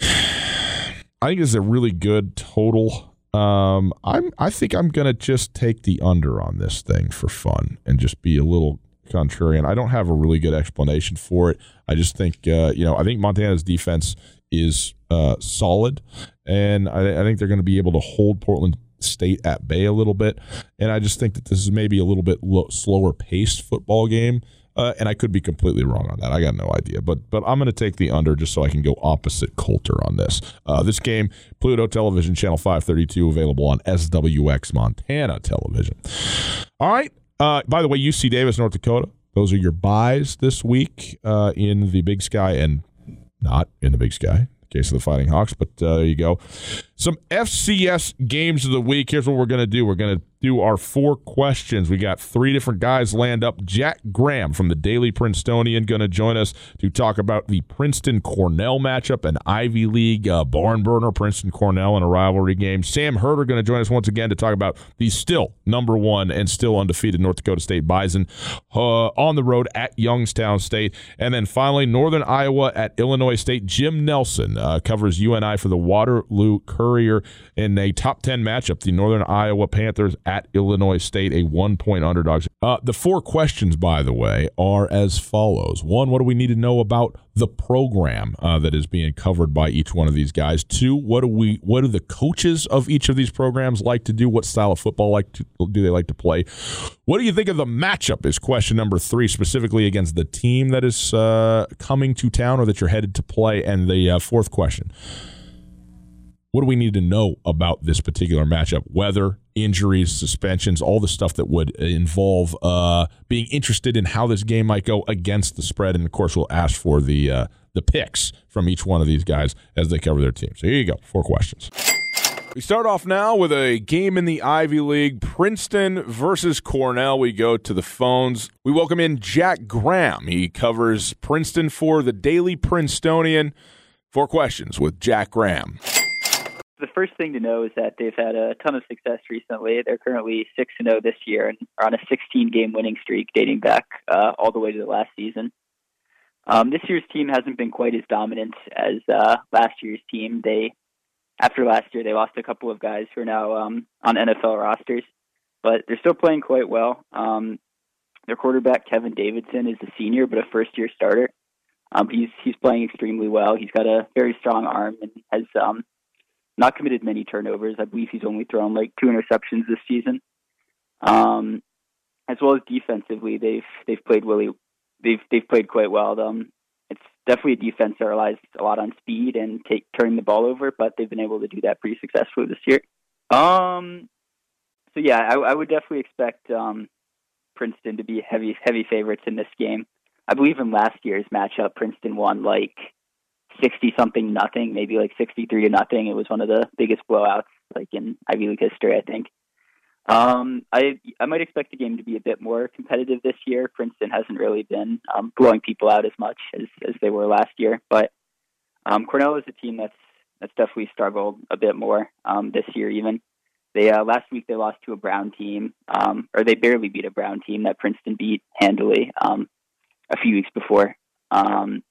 I think this is a really good total. Um, I'm I think I'm gonna just take the under on this thing for fun and just be a little contrarian. I don't have a really good explanation for it. I just think uh, you know I think Montana's defense is uh, solid, and I, I think they're going to be able to hold Portland State at bay a little bit. And I just think that this is maybe a little bit lo- slower paced football game. Uh, and I could be completely wrong on that. I got no idea, but but I'm going to take the under just so I can go opposite Colter on this. Uh, this game, Pluto Television, Channel 532, available on SWX Montana Television. All right. Uh, by the way, UC Davis, North Dakota. Those are your buys this week uh, in the Big Sky and not in the Big Sky. in Case of the Fighting Hawks, but uh, there you go. Some FCS games of the week. Here's what we're going to do. We're going to do our four questions. We got three different guys land up. Jack Graham from the Daily Princetonian going to join us to talk about the Princeton Cornell matchup, an Ivy League uh, barn burner, Princeton Cornell in a rivalry game. Sam Herder going to join us once again to talk about the still number one and still undefeated North Dakota State Bison uh, on the road at Youngstown State. And then finally, Northern Iowa at Illinois State. Jim Nelson uh, covers UNI for the Waterloo Courier in a top 10 matchup. The Northern Iowa Panthers at Illinois State, a one point underdogs. Uh, the four questions, by the way, are as follows One, what do we need to know about the program uh, that is being covered by each one of these guys? Two, what do we, what do the coaches of each of these programs like to do? What style of football like to, do they like to play? What do you think of the matchup? Is question number three, specifically against the team that is uh, coming to town or that you're headed to play? And the uh, fourth question what do we need to know about this particular matchup? Weather, injuries, suspensions, all the stuff that would involve uh, being interested in how this game might go against the spread. And of course, we'll ask for the uh, the picks from each one of these guys as they cover their team. So here you go, four questions. We start off now with a game in the Ivy League Princeton versus Cornell. We go to the phones. We welcome in Jack Graham. He covers Princeton for the Daily Princetonian. Four questions with Jack Graham. The first thing to know is that they've had a ton of success recently. They're currently 6 0 this year and are on a 16 game winning streak dating back uh, all the way to the last season. Um, this year's team hasn't been quite as dominant as uh, last year's team. They after last year, they lost a couple of guys who are now um, on NFL rosters, but they're still playing quite well. Um, their quarterback Kevin Davidson is a senior, but a first-year starter. Um, he's he's playing extremely well. He's got a very strong arm and has um, not committed many turnovers. I believe he's only thrown like two interceptions this season. Um, as well as defensively, they've they've played really they've they've played quite well. Um, it's definitely a defense that relies a lot on speed and take turning the ball over, but they've been able to do that pretty successfully this year. Um, so yeah, I, I would definitely expect um, Princeton to be heavy heavy favorites in this game. I believe in last year's matchup, Princeton won like sixty something nothing, maybe like sixty three to nothing. It was one of the biggest blowouts like in Ivy League history, I think. Um, I I might expect the game to be a bit more competitive this year. Princeton hasn't really been um, blowing people out as much as as they were last year, but um, Cornell is a team that's that's definitely struggled a bit more um, this year. Even they uh, last week they lost to a Brown team, um, or they barely beat a Brown team that Princeton beat handily um, a few weeks before. Um,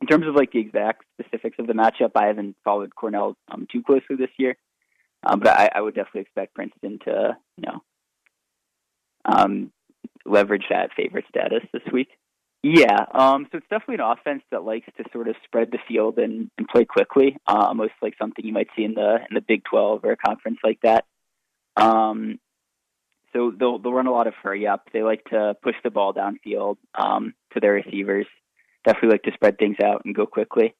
in terms of like the exact specifics of the matchup, I haven't followed Cornell um, too closely this year. Um, but I, I, would definitely expect Princeton to, you know, um, leverage that favorite status this week. Yeah, um, so it's definitely an offense that likes to sort of spread the field and, and play quickly, uh, almost like something you might see in the in the Big Twelve or a conference like that. Um, so they'll they'll run a lot of hurry up. They like to push the ball downfield um, to their receivers. Definitely like to spread things out and go quickly.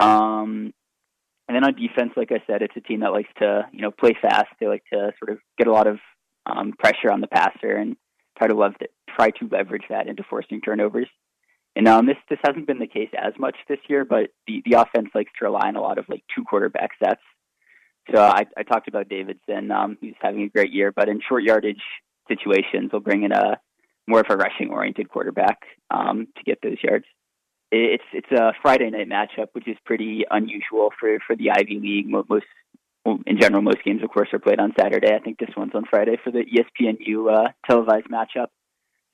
Um, and then on defense, like I said, it's a team that likes to, you know, play fast. They like to sort of get a lot of um, pressure on the passer and try to love to, try to leverage that into forcing turnovers. And um, this this hasn't been the case as much this year, but the the offense likes to rely on a lot of like two quarterback sets. So I, I talked about Davidson. Um, he's having a great year, but in short yardage situations, we'll bring in a more of a rushing oriented quarterback um, to get those yards it's it's a Friday night matchup, which is pretty unusual for for the Ivy League. Most in general, most games, of course, are played on Saturday. I think this one's on Friday for the ESPNU uh, televised matchup.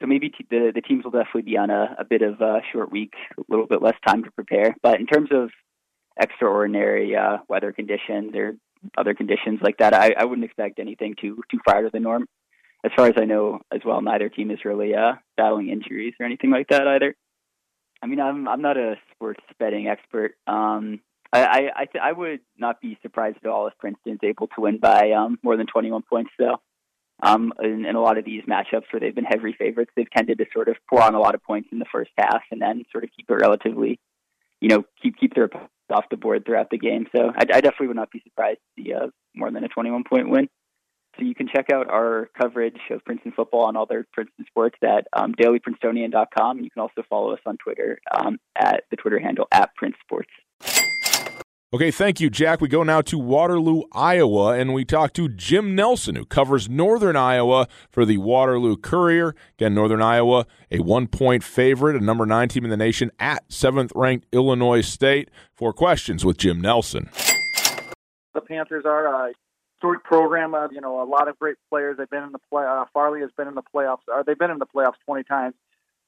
So maybe t- the the teams will definitely be on a, a bit of a short week, a little bit less time to prepare. But in terms of extraordinary uh, weather conditions or other conditions like that, I, I wouldn't expect anything too too far of the norm. As far as I know, as well, neither team is really uh, battling injuries or anything like that either. I mean, I'm I'm not a sports betting expert. Um, I I I, th- I would not be surprised at all if Princeton's able to win by um, more than 21 points, though. Um, in, in a lot of these matchups where they've been heavy favorites, they've tended to sort of pour on a lot of points in the first half and then sort of keep it relatively, you know, keep keep their off the board throughout the game. So I, I definitely would not be surprised to see uh, more than a 21 point win. So you can check out our coverage of Princeton football on all their Princeton sports at um, dailyprincetonian.com. You can also follow us on Twitter um, at the Twitter handle at Prince Sports. Okay, thank you, Jack. We go now to Waterloo, Iowa, and we talk to Jim Nelson, who covers Northern Iowa for the Waterloo Courier. Again, Northern Iowa, a one point favorite, a number nine team in the nation at seventh ranked Illinois State. Four questions with Jim Nelson. The Panthers are uh, historic program. Uh, you know, a lot of great players. They've been in the play. Uh, Farley has been in the playoffs. Uh, they've been in the playoffs 20 times.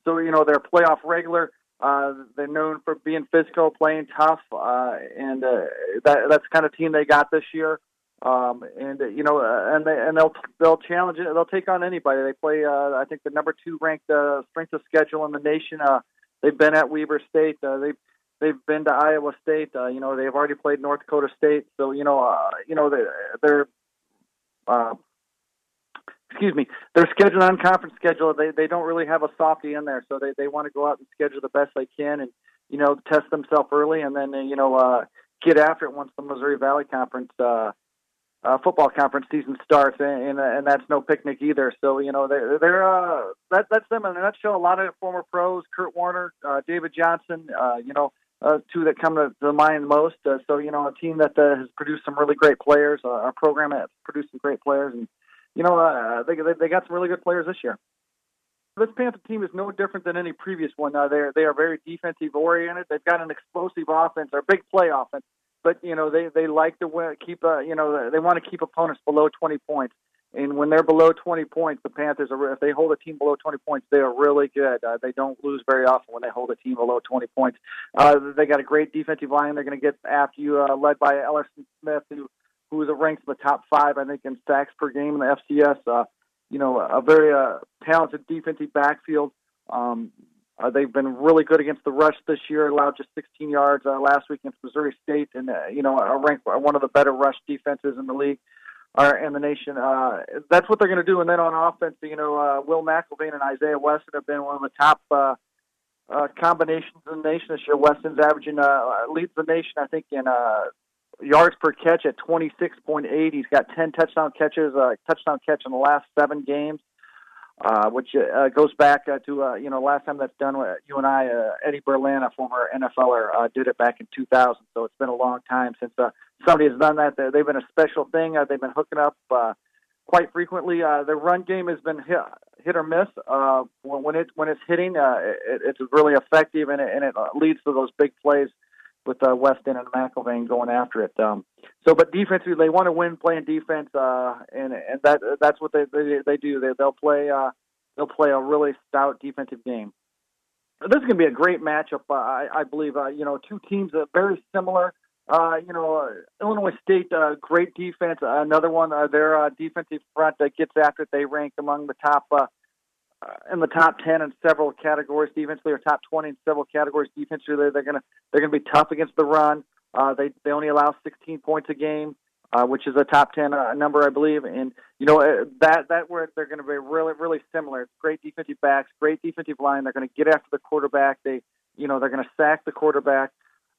So you know they're playoff regular. Uh, they're known for being physical, playing tough, uh, and uh, that that's the kind of team they got this year. Um, and uh, you know, uh, and they and they'll they'll challenge it. They'll take on anybody. They play, uh, I think, the number two ranked uh, strength of schedule in the nation. Uh, they've been at Weber State. Uh, they've they've been to Iowa State. Uh, you know, they've already played North Dakota State. So you know, uh, you know, they, they're uh, excuse me, their schedule non-conference schedule. They they don't really have a softie in there, so they they want to go out and schedule the best they can, and you know, test themselves early, and then you know, uh, get after it once the Missouri Valley Conference. Uh, uh, football conference season starts, and, and and that's no picnic either. So you know they're they're uh, that that's them in a nutshell. A lot of former pros, Kurt Warner, uh, David Johnson, uh, you know, uh, two that come to, to mind most. Uh, so you know a team that uh, has produced some really great players. Uh, our program has produced some great players, and you know, uh, they they got some really good players this year. This Panther team is no different than any previous one. Uh, they're they are very defensive oriented. They've got an explosive offense, or big play offense, but you know they they like to win, keep uh, you know they want to keep opponents below 20 points. And when they're below 20 points, the Panthers are if they hold a team below 20 points, they are really good. Uh, they don't lose very often when they hold a team below 20 points. Uh, they got a great defensive line. They're going to get after you, uh, led by Ellerson Smith, who who is ranked in the top five, I think, in sacks per game in the FCS. Uh, you know, a very uh, talented defensive backfield. Um, uh, they've been really good against the rush this year. Allowed just 16 yards uh, last week against Missouri State, and uh, you know, are ranked one of the better rush defenses in the league or in the nation. Uh, that's what they're going to do. And then on offense, you know, uh, Will McElvain and Isaiah Weston have been one of the top uh, uh, combinations in the nation this year. Weston's averaging uh, leads the nation, I think, in uh, yards per catch at 26.8. He's got 10 touchdown catches, uh, touchdown catch in the last seven games, uh, which uh, goes back uh, to uh, you know last time that's done. With UNI, uh, Eddie Berlin, a former NFLer, uh, did it back in 2000. So it's been a long time since uh, somebody has done that. They've been a special thing. Uh, they've been hooking up uh, quite frequently. Uh, the run game has been hit, hit or miss. Uh, when, when it when it's hitting, uh, it, it's really effective and it, and it leads to those big plays with uh, Weston and McElvain going after it. Um, so, but defensively, they want to win playing defense, uh, and and that that's what they they, they do. They they'll play uh, they'll play a really stout defensive game. This is going to be a great matchup, uh, I, I believe. Uh, you know, two teams that are very similar. Uh, you know, uh, Illinois State, uh, great defense. Another one, uh, their uh, defensive front that gets after it. They rank among the top uh, in the top ten in several categories defensively, or top twenty in several categories defensively. They're gonna they're gonna be tough against the run. Uh, they they only allow 16 points a game, uh, which is a top 10 uh, number, I believe. And you know uh, that that where they're going to be really really similar. Great defensive backs, great defensive line. They're going to get after the quarterback. They you know they're going to sack the quarterback.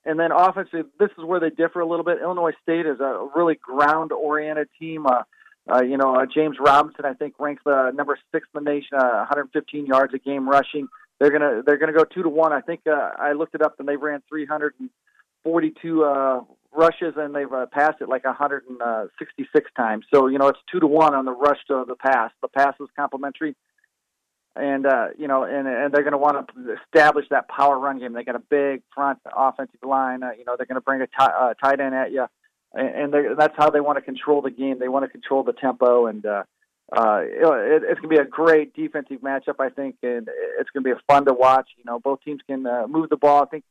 And then offensively, this is where they differ a little bit. Illinois State is a really ground-oriented team. Uh, uh, you know, uh, James Robinson, I think, ranks uh, number six in the nation, uh, 115 yards a game rushing. They're gonna they're gonna go two to one. I think uh, I looked it up and they ran 342 uh, rushes and they've uh, passed it like 166 times. So you know it's two to one on the rush to the pass. The pass is complementary, and uh, you know, and and they're to want to establish that power run game. They got a big front offensive line. Uh, you know, they're to bring a t- uh, tight end at you and that's how they want to control the game. They want to control the tempo, and uh, uh, it, it's going to be a great defensive matchup, I think, and it's going to be fun to watch. You know, both teams can uh, move the ball. I think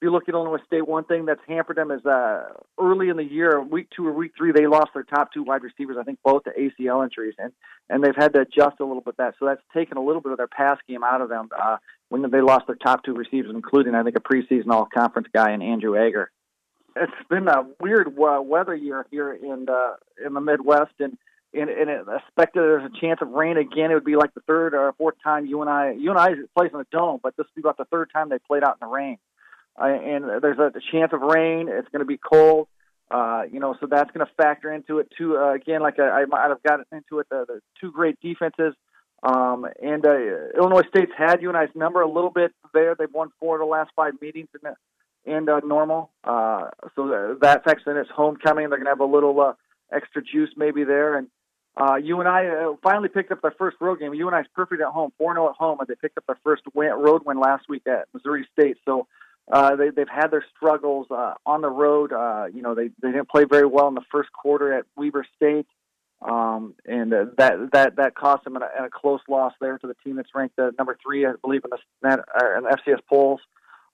if you look at Illinois State, one thing that's hampered them is uh, early in the year, week two or week three, they lost their top two wide receivers. I think both to ACL injuries, and and they've had to adjust a little bit that. So that's taken a little bit of their pass game out of them uh, when they lost their top two receivers, including I think a preseason All Conference guy and Andrew Ager it's been a weird uh, weather year here in the in the Midwest, and and, and it expected there's a chance of rain again. It would be like the third or fourth time UNI you and I plays in the dome, but this would be about the third time they played out in the rain. Uh, and there's a, a chance of rain. It's going to be cold. Uh, you know, so that's going to factor into it too. Uh, again, like I, I might have gotten into it, the, the two great defenses. Um, and uh, Illinois State's had UNI's number a little bit there. They've won four of the last five meetings, and and uh, normal. Uh, so that's actually its homecoming. They're going to have a little uh, extra juice maybe there. And uh, UNI uh, finally picked up their first road game. UNI I's perfect at home, 4 0 at home, and they picked up their first win, road win last week at Missouri State. So uh, they, they've had their struggles uh, on the road. Uh, you know, they, they didn't play very well in the first quarter at Weber State. Um, and uh, that that that cost them a, a close loss there to the team that's ranked uh, number three, I believe, in the, uh, in the FCS polls.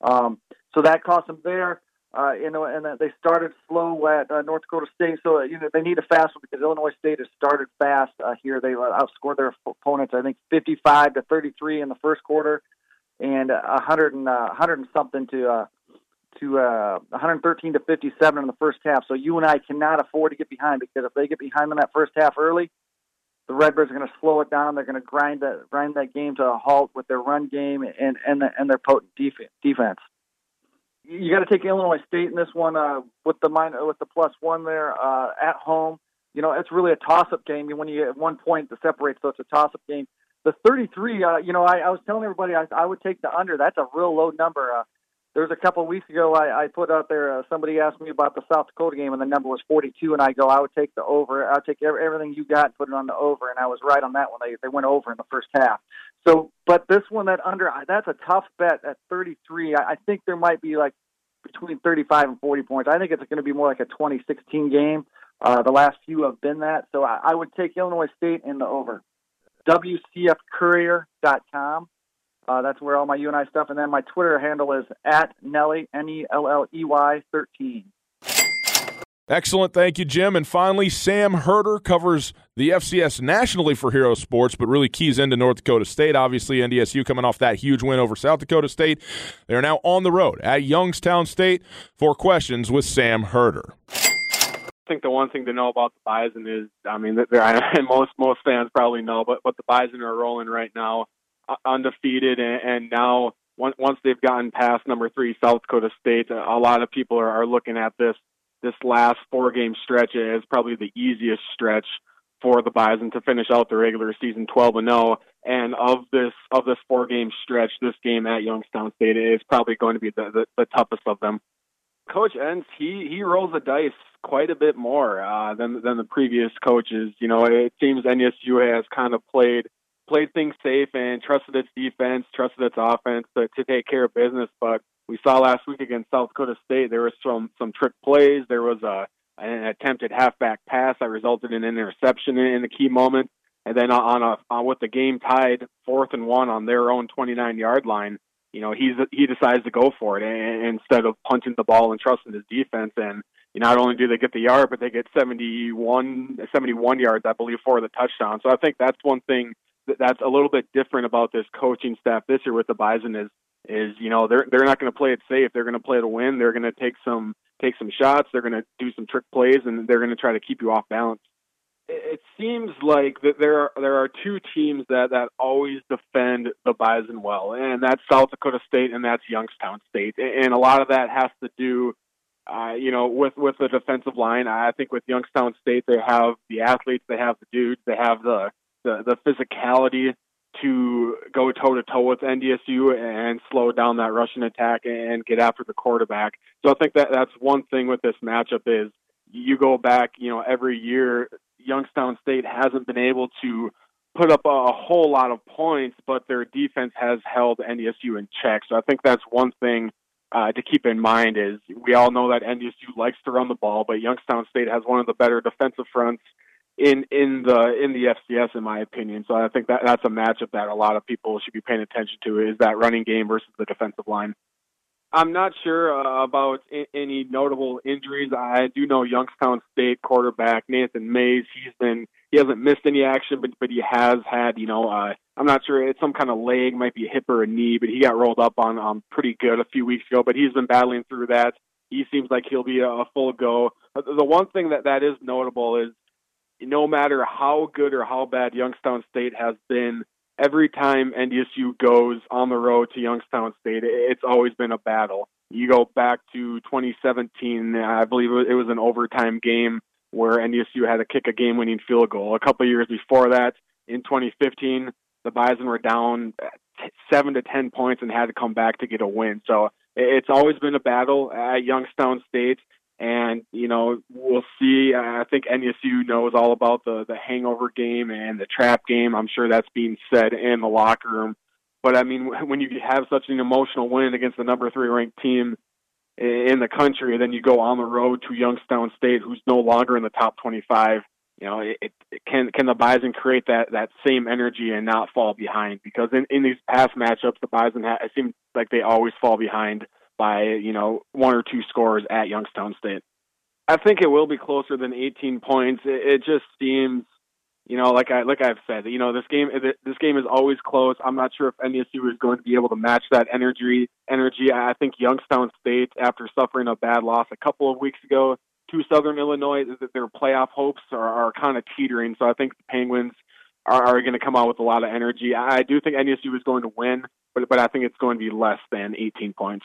Um, so that cost them there. Uh, you know, and uh, they started slow at uh, North Dakota State, so uh, you know they need a fast one because Illinois State has started fast uh, here. They uh, outscored their opponents, I think, 55 to 33 in the first quarter, and a 100 and uh, 100 and something to to uh, 113 to 57 in the first half. So UNI cannot afford to get behind because if they get behind in that first half early, the Redbirds are going to slow it down. They're going to grind that grind that game to a halt with their run game and and the, and their potent defense you got to take Illinois State in this one uh, with the minor, with the plus one there uh, at home. You know, it's really a toss-up game. When you get one point to separate, so it's a toss-up game. The 33, uh, you know, I, I was telling everybody I, I would take the under. That's a real low number. Uh, there was a couple of weeks ago I, I put out there. Uh, somebody asked me about the South Dakota game, and the number was 42, and I go, I would take the over. I would take everything you got and put it on the over, and I was right on that one. They they went over in the first half. So, but this one that under, that's a tough bet at 33. I, I think there might be like between 35 and 40 points. I think it's going to be more like a 2016 game. Uh, the last few have been that. So I, I would take Illinois State in the over. WCFcourier.com. Uh, that's where all my UNI stuff. And then my Twitter handle is at Nelly, N E L L E Y 13. Excellent. Thank you, Jim. And finally, Sam Herder covers the FCS nationally for Hero Sports, but really keys into North Dakota State. Obviously, NDSU coming off that huge win over South Dakota State. They are now on the road at Youngstown State for questions with Sam Herder. I think the one thing to know about the Bison is, I mean, and *laughs* most most fans probably know, but but the Bison are rolling right now, undefeated, and, and now once they've gotten past number three South Dakota State, a lot of people are, looking at this this last four game stretch as probably the easiest stretch for the Bison to finish out the regular season 12 and 0. And of this of this four game stretch, this game at Youngstown State is probably going to be the, the, the toughest of them. Coach Entz, he he rolls the dice quite a bit more uh, than than the previous coaches. You know, it seems NSU has kind of played played things safe and trusted its defense, trusted its offense to, to take care of business. But we saw last week against South Dakota State, there was some some trick plays. There was a an attempted halfback pass that resulted in an interception in, the key moment, and then on a on with the game tied fourth and one on their own 29 yard line, you know he's he decides to go for it and, instead of punching the ball and trusting his defense. And not only do they get the yard, but they get 71 71 yards, I believe, for the touchdown. So I think that's one thing that's a little bit different about this coaching staff this year with the Bison is is you know they're they're not going to play it safe. They're going to play to win. They're going to take some take some shots. They're going to do some trick plays, and they're going to try to keep you off balance. It seems like that there are there are two teams that that always defend the Bison well, and that's South Dakota State and that's Youngstown State, and a lot of that has to do. Uh, you know, with with the defensive line, I think with Youngstown State, they have the athletes, they have the dudes, they have the the, the physicality to go toe to toe with NDSU and slow down that Russian attack and get after the quarterback. So I think that that's one thing with this matchup is you go back, you know, every year Youngstown State hasn't been able to put up a, whole lot of points, but their defense has held NDSU in check. So I think that's one thing uh, to keep in mind is we all know that NDSU likes to run the ball, but Youngstown State has one of the better defensive fronts in in the in the FCS, in my opinion. So I think that that's a matchup that a lot of people should be paying attention to is that running game versus the defensive line. I'm not sure uh, about I- any notable injuries. I do know Youngstown State quarterback Nathan Mays. He's been he hasn't missed any action, but but he has had you know uh, I'm not sure it's some kind of leg, might be a hip or a knee, but he got rolled up on um pretty good a few weeks ago. But he's been battling through that. He seems like he'll be a, a full go. The one thing that that is notable is no matter how good or how bad Youngstown State has been, every time NDSU goes on the road to Youngstown State, it's always been a battle. You go back to 2017, I believe it was an overtime game where NDSU had to kick a game-winning field goal. A couple years before that, in 2015, the Bison were down seven to ten points and had to come back to get a win. So it's always been a battle at Youngstown State. And you know, we'll see. I think NDSU knows all about the the hangover game and the trap game. I'm sure that's being said in the locker room. But I mean, when you have such an emotional win against the number three ranked team in the country, then you go on the road to Youngstown State, who's no longer in the top 25. you know, it, it, can can the Bison create that that same energy and not fall behind? Because in, in these past matchups, the Bison ha- it seems like they always fall behind by you know one or two scores at Youngstown State. I think it will be closer than 18 points. It, it just seems, you know, like I like I've said, you know, this game this game is always close. I'm not sure if NDSU is going to be able to match that energy. Energy. I think Youngstown State, after suffering a bad loss a couple of weeks ago, to Southern Illinois that their playoff hopes are, are kind of teetering. So I think the Penguins are, are going to come out with a lot of energy. I do think NDSU is going to win, but but I think it's going to be less than 18 points.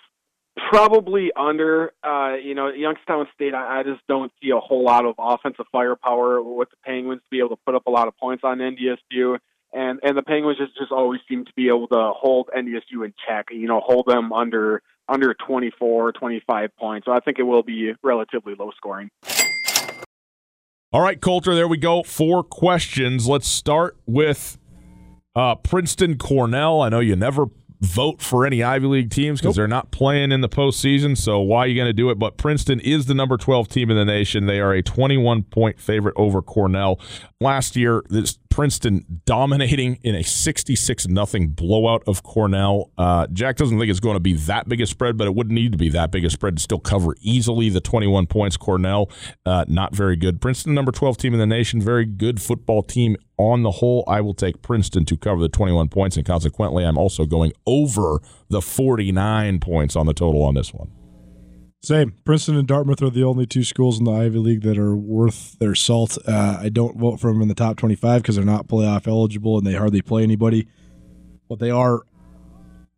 Probably under. Uh, you know, Youngstown State. I, I just don't see a whole lot of offensive firepower with the Penguins to be able to put up a lot of points on NDSU. And and the Penguins just just always seem to be able to hold NDSU in check. You know, hold them under under 24, 25 points. So I think it will be relatively low scoring. All right, Colter, there we go. Four questions. Let's start with uh, Princeton Cornell. I know you never vote for any Ivy League teams because nope. they're not playing in the postseason. So why are you going to do it? But Princeton is the number 12 team in the nation. They are a 21 point favorite over Cornell. Last year, this Princeton dominating in a 66 nothing blowout of Cornell. Uh, Jack doesn't think it's going to be that big a spread, but it wouldn't need to be that big a spread to still cover easily the 21 points. Cornell, uh, not very good. Princeton, number 12 team in the nation, very good football team on the whole. I will take Princeton to cover the 21 points, and consequently, I'm also going over the 49 points on the total on this one. Same. Princeton and Dartmouth are the only two schools in the Ivy League that are worth their salt. Uh, I don't vote for them in the top 25 because they're not playoff eligible and they hardly play anybody. But they are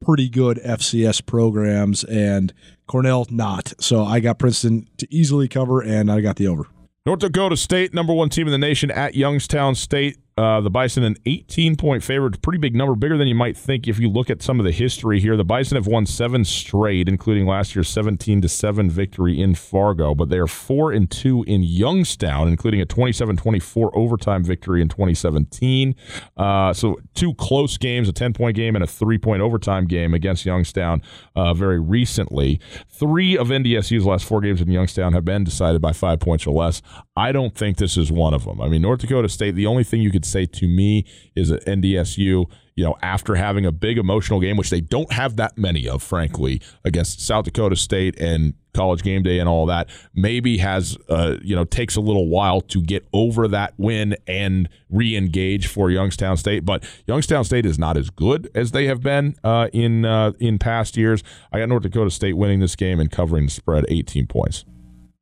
pretty good FCS programs, and Cornell not. So I got Princeton to easily cover, and I got the over. North Dakota State, number one team in the nation at Youngstown State. Uh, the Bison an 18 point favorite, pretty big number, bigger than you might think if you look at some of the history here. The Bison have won seven straight, including last year's 17 to seven victory in Fargo, but they are four and two in Youngstown, including a 27-24 overtime victory in 2017. Uh, so two close games, a 10 point game and a three point overtime game against Youngstown uh, very recently. Three of NDSU's last four games in Youngstown have been decided by five points or less. I don't think this is one of them. I mean, North Dakota State, the only thing you could say to me is that NDSU, you know, after having a big emotional game, which they don't have that many of, frankly, against South Dakota State and college game day and all that, maybe has, uh, you know, takes a little while to get over that win and re engage for Youngstown State. But Youngstown State is not as good as they have been uh, in, uh, in past years. I got North Dakota State winning this game and covering the spread 18 points.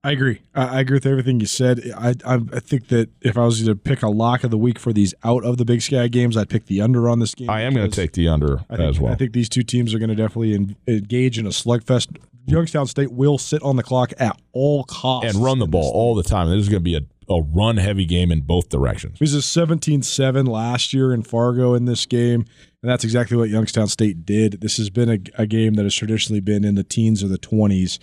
I agree. I, agree with everything you said. I, I, I think that if I was to pick a lock of the week for these out of the Big Sky games, I'd pick the under on this game. I am going to take the under think, as well. I think these two teams are going to definitely in, engage in a slugfest. Youngstown State will sit on the clock at all costs and run the ball all the time. This is going to be a, a run heavy game in both directions. This is 17 7 last year in Fargo in this game, and that's exactly what Youngstown State did. This has been a, a game that has traditionally been in the teens or the 20s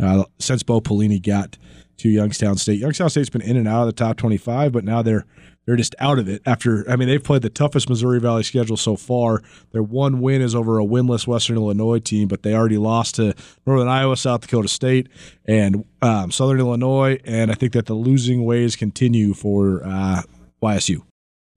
uh, since Bo Pelini got to Youngstown State. Youngstown State's been in and out of the top 25, but now they're they're just out of it after I mean they've played the toughest Missouri Valley schedule so far. Their one win is over a winless Western Illinois team, but they already lost to Northern Iowa, South Dakota State, and um, Southern Illinois. And I think that the losing ways continue for uh, YSU.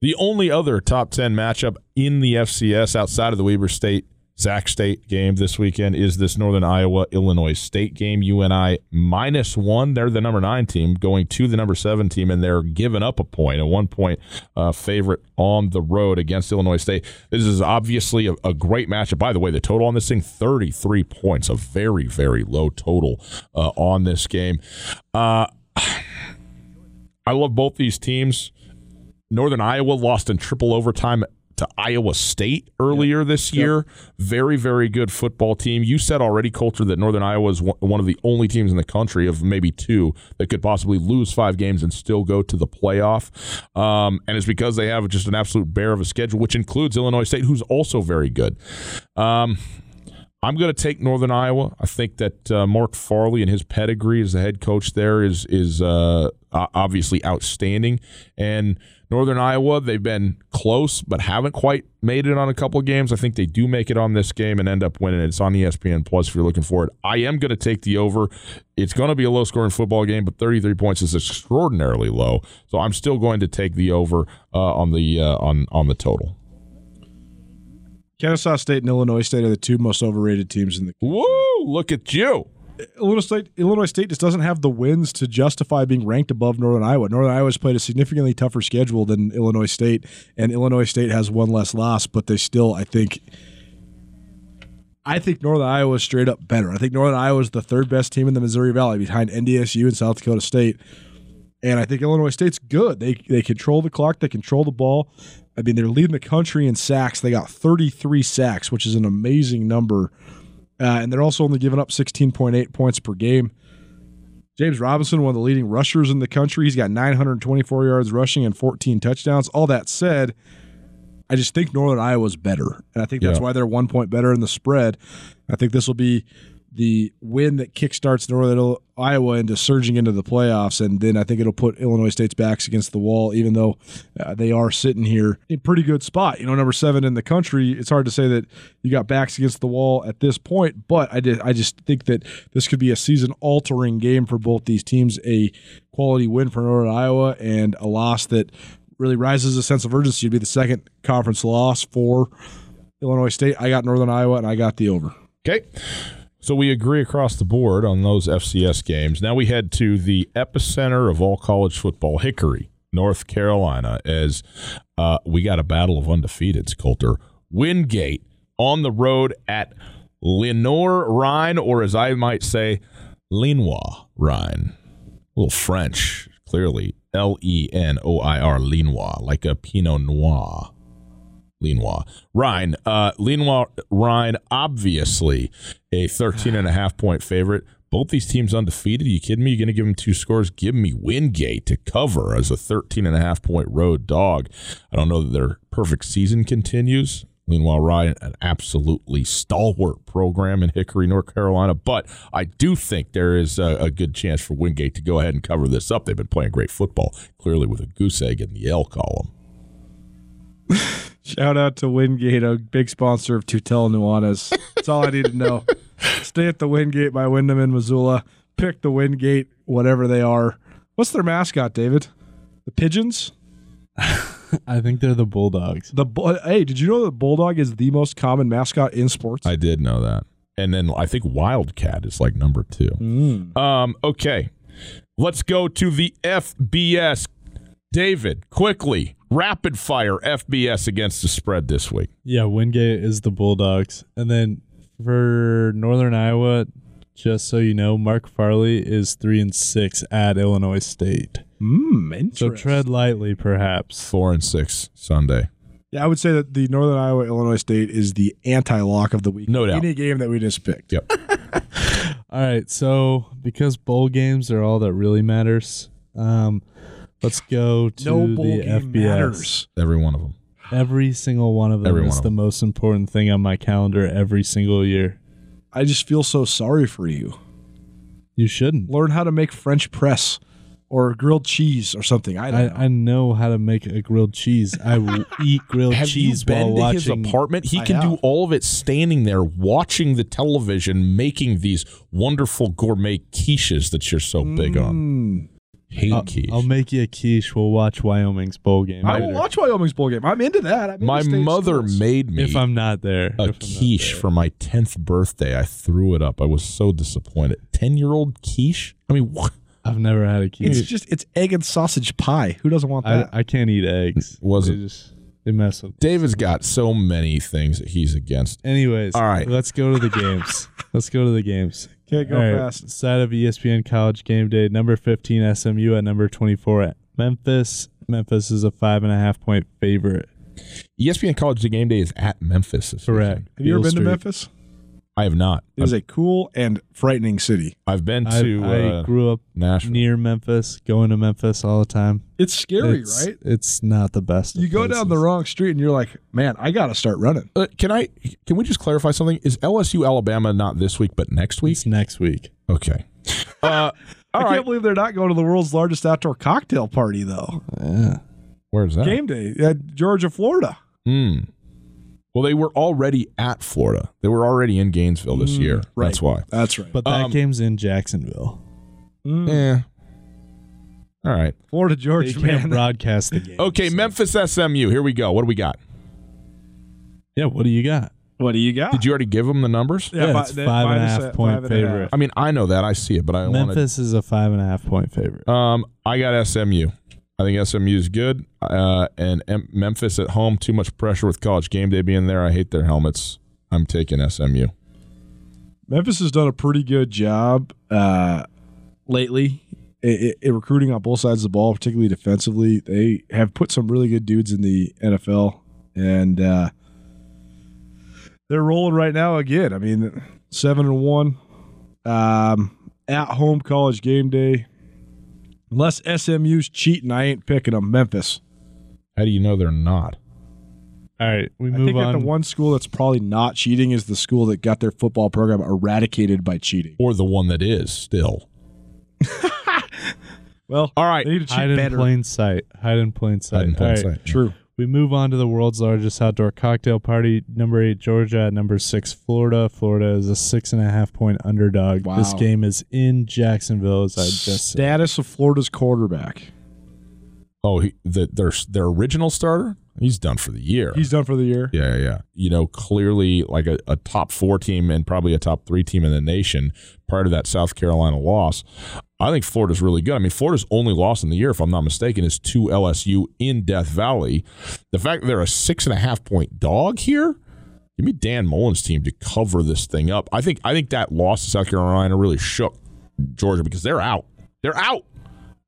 The only other top 10 matchup in the FCS outside of the Weber State Sac State game this weekend is this Northern Iowa Illinois State game. UNI minus one. They're the number nine team going to the number seven team, and they're giving up a point, a one point uh, favorite on the road against Illinois State. This is obviously a, a, great matchup. By the way, the total on this thing 33 points, a very, very low total uh, on this game. Uh, *sighs* I love both these teams. Northern Iowa lost in triple overtime to Iowa State earlier yep. this year. Yep. Very, very good football team. You said already, Colter, that Northern Iowa is one of the only teams in the country of maybe two that could possibly lose five games and still go to the playoff. Um, and it's because they have just an absolute bear of a schedule, which includes Illinois State, who's also very good. Um, I'm going to take Northern Iowa. I think that uh, Mark Farley and his pedigree as the head coach there is is uh, obviously outstanding. And Northern Iowa, they've been close but haven't quite made it on a couple of games. I think they do make it on this game and end up winning. It's on ESPN Plus if you're looking for it. I am going to take the over. It's going to be a low scoring football game, but 33 points is extraordinarily low. So I'm still going to take the over uh, on the uh, on on the total. Kennesaw State and Illinois State are the two most overrated teams in the. Woo! Look at you. Illinois State, Illinois State just doesn't have the wins to justify being ranked above Northern Iowa. Northern Iowa has played a significantly tougher schedule than Illinois State, and Illinois State has one less loss, but they still, I think, I think Northern Iowa is straight up better. I think Northern Iowa is the third best team in the Missouri Valley behind NDSU and South Dakota State. And I think Illinois State's good. They they control the clock, they control the ball. I mean, they're leading the country in sacks. They got 33 sacks, which is an amazing number uh, and they're also only giving up 16.8 points per game. James Robinson, one of the leading rushers in the country, he's got 924 yards rushing and 14 touchdowns. All that said, I just think Northern Iowa's better, and I think that's yeah. why they're one point better in the spread. I think this will be the win that kickstarts Northern Iowa into surging into the playoffs, and then I think it'll put Illinois State's backs against the wall. Even though uh, they are sitting here in pretty good spot, you know, number seven in the country. It's hard to say that you got backs against the wall at this point, but I did. I just think that this could be a season-altering game for both these teams. A quality win for Northern Iowa and a loss that really rises a sense of urgency to be the second conference loss for Illinois State. I got Northern Iowa and I got the over. Okay. So we agree across the board on those FCS games. Now we head to the epicenter of all college football, Hickory, North Carolina, as uh, we got a battle of undefeateds, Colter. Wingate on the road at Lenoir-Rhyne, or as I might say, Lenoir-Rhyne. A little French, clearly. L E N O I R, Lenoir, like a Pinot Noir. Lenoir. Rhyne. Uh, Lenoir obviously a 13 and a half point favorite. Both these teams undefeated. Are you kidding me? You're going to give them two scores? Give me Wingate to cover as a 13 and a half point road dog. I don't know that their perfect season continues. Meanwhile, Ryan, an absolutely stalwart program in Hickory, North Carolina. But I do think there is a, a, good chance for Wingate to go ahead and cover this up. They've been playing great football, clearly with a goose egg in the L column. *laughs* Shout out to Wingate, a big sponsor of Tutel Nuanez. That's all I need to know. *laughs* Stay at the Wingate by Wyndham in Missoula. Pick the Wingate, whatever they are. What's their mascot, David? The pigeons? *laughs* I think they're the Bulldogs. The hey, did you know that Bulldog is the most common mascot in sports? I did know that. And then I think Wildcat is like number two. Mm. Um, okay, let's go to the FBS. David, quickly, rapid fire FBS against the spread this week. Yeah, Wingate is the Bulldogs. And then for Northern Iowa, just so you know, Mark Farley is three and six at Illinois State. Hmm, so tread lightly, perhaps. Four and six Sunday. Yeah, I would say that the Northern Iowa Illinois State is the anti-lock of the week. No doubt. Any game that we just picked. Yep. *laughs* all right, so because bowl games are all that really matters, um, Let's go to no the FBS. Matters. Every one of them. Every single one of them every is the them. most important thing on my calendar every single year. I just feel so sorry for you. You shouldn't. Learn how to make French press or grilled cheese or something. I I, know. I, know. how to make a grilled cheese. I will *laughs* eat grilled have cheese you been while to watching. his apartment? He I can have. do all of it standing there watching the television, making these wonderful gourmet quiches that you're so mm. big on. Hate I'll, quiche. I'll make you a quiche. We'll watch Wyoming's bowl game. I will watch Wyoming's bowl game. I'm into that. I'm my mother sports. made me if I'm not there a quiche for my tenth birthday. I threw it up. I was so disappointed. Ten year old quiche. I mean, what? I've never had a quiche. It's just it's egg and sausage pie. Who doesn't want that? I, I can't eat eggs. Was it? Just, they mess with. David's got so many things that he's against. Anyways, all right, let's go to the games. let's go to the games. Can't go right. fast. Side of ESPN College Game Day, number 15 SMU at number 24 at Memphis. Memphis is a five and a half point favorite. ESPN College Game Day is at Memphis. Correct. Have you ever been Street. to Memphis? I have not. It is a cool and frightening city. I've been to I uh, grew up Nashville. near Memphis, going to Memphis all the time. It's scary, it's, right? It's not the best. of You go down the wrong street and you're like, man, I got to start running. Uh, can I? Can we just clarify something? Is LSU Alabama not this week, but next week? It's next week. Okay. Uh, *laughs* I all can't believe they're not going to the world's largest outdoor cocktail party, though. Yeah. Where's that? Game day at Georgia, Florida. Hmm. Well, they were already at Florida. They were already in Gainesville this year. right. That's why. That's right. But that Um, game's in Jacksonville. Mm. Yeah. All right. Florida, They Georgia, can't man. broadcast the game. Okay, so- Memphis SMU. Here we go. What do we got? Yeah, what do you got? What do you got? Did you already give them the numbers? Yeah, fi- it's that- five and a minus half point five and a half. favorite. I mean, I know that. I see it, but I wanted. Memphis is a five and a half point favorite. Um, I got SMU. I think SMU is good. Uh, and M- Memphis at home, too much pressure with college game day being there. I hate their helmets. I'm taking SMU. Memphis has done a pretty good job uh, lately i i recruiting on both sides of the ball, particularly defensively. They have put some really good dudes in the NFL, and uh, they're rolling right now again. I mean, seven and one um, at home college game day. Unless SMU's cheating, I ain't picking them. Memphis. How do you know they're not? All right, we I move think on. that the one school that's probably not cheating is the school that got their football program eradicated by cheating. Or the one that is still. *laughs* Well, All right. they need to cheat Hide in better. plain sight. Hide in plain sight. Hide in plain All right, sight. True. We move on to the world's largest outdoor cocktail party. Number eight, Georgia. At number six, Florida. Florida is a six and a half point underdog. Wow. This game is in Jacksonville, as I just said. Status of Florida's quarterback. Oh, he, the, their their original starter, he's done for the year. He's done for the year. yeah, yeah, yeah. You know, clearly like a, a top four team and probably a top three team in the nation prior to that South Carolina loss. I think Florida's really good. I mean, Florida's only loss in the year, if I'm not mistaken, is to LSU in Death Valley. The fact that they're a six and a half point dog here, give me Dan Mullen's team to cover this thing up. I think I think that loss to South Carolina really shook Georgia because they're out. They're out.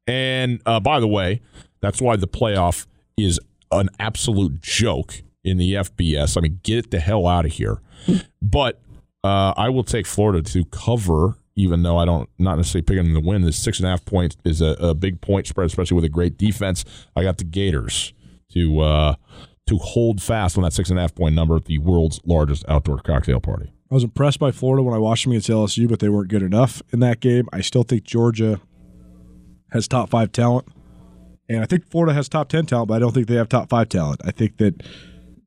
And uh, by the way, that's why the playoff is an absolute joke in the FBS. I mean, get it the hell out of here. But uh, I will take Florida to cover, even though I don't not necessarily picking them to win. This six and a half points is a, a big point spread, especially with a great defense. I got the Gators to uh, to hold fast on that six and a half point number at the world's largest outdoor cocktail party. I was impressed by Florida when I watched them against LSU, but they weren't good enough in that game. I still think Georgia has top five talent. And I think Florida has top 10 talent, but I don't think they have top five talent. I think that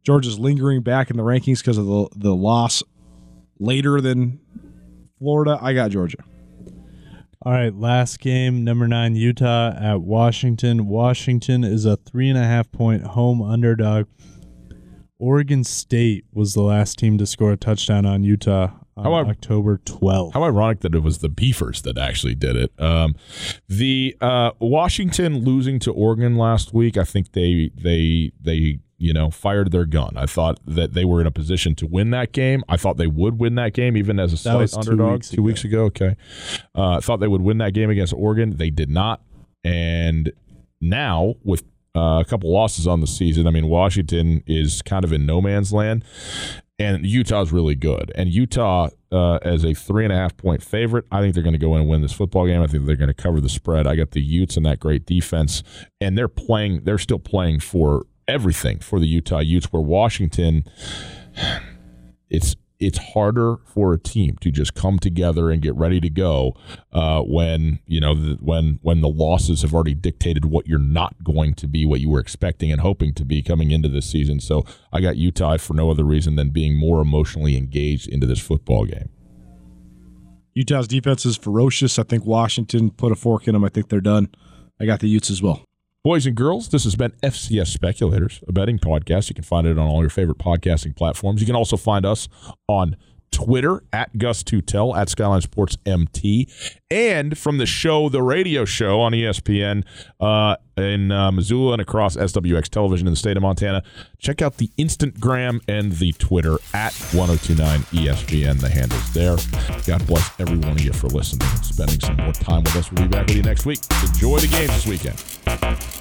Georgia's lingering back in the rankings because of the, the loss later than Florida. I got Georgia. All right, last game, number nine, Utah at Washington. Washington is a three and a half point home underdog. Oregon State was the last team to score a touchdown on Utah on How I- October 12th. How ironic that it was the Beavers that actually did it. Um, the uh, Washington losing to Oregon last week, I think they they they you know fired their gun. I thought that they were in a position to win that game. I thought they would win that game, even as a slight underdog. weeks two ago. weeks ago, okay. Uh, I thought they would win that game against Oregon. They did not, and now with uh, a couple losses on the season, I mean Washington is kind of in no man's land and Utah's really good. And Utah, uh, as a three and a half point favorite, I think they're going to go in and win this football game. I think they're going to cover the spread. I got the Utes and that great defense, and they're playing. They're still playing for everything for the Utah Utes. Where Washington, it's it's harder for a team to just come together and get ready to go uh, when you know the, when when the losses have already dictated what you're not going to be, what you were expecting and hoping to be coming into this season. So I got Utah for no other reason than being more emotionally engaged into this football game. Utah's defense is ferocious. I think Washington put a fork in them. I think they're done. I got the Utes as well. Boys and girls, this has been FCS Speculators, a betting podcast. You can find it on all your favorite podcasting platforms. You can also find us on Twitter at Gus2Tell, at Skyline Sports MT, and from the show, the radio show on ESPN uh, in uh, Missoula and across SWX television in the state of Montana. Check out the Instagram and the Twitter at 1029 ESPN. The handles there. God bless every one of you for listening and spending some more time with us. We'll be back with you next week. Enjoy the games this weekend.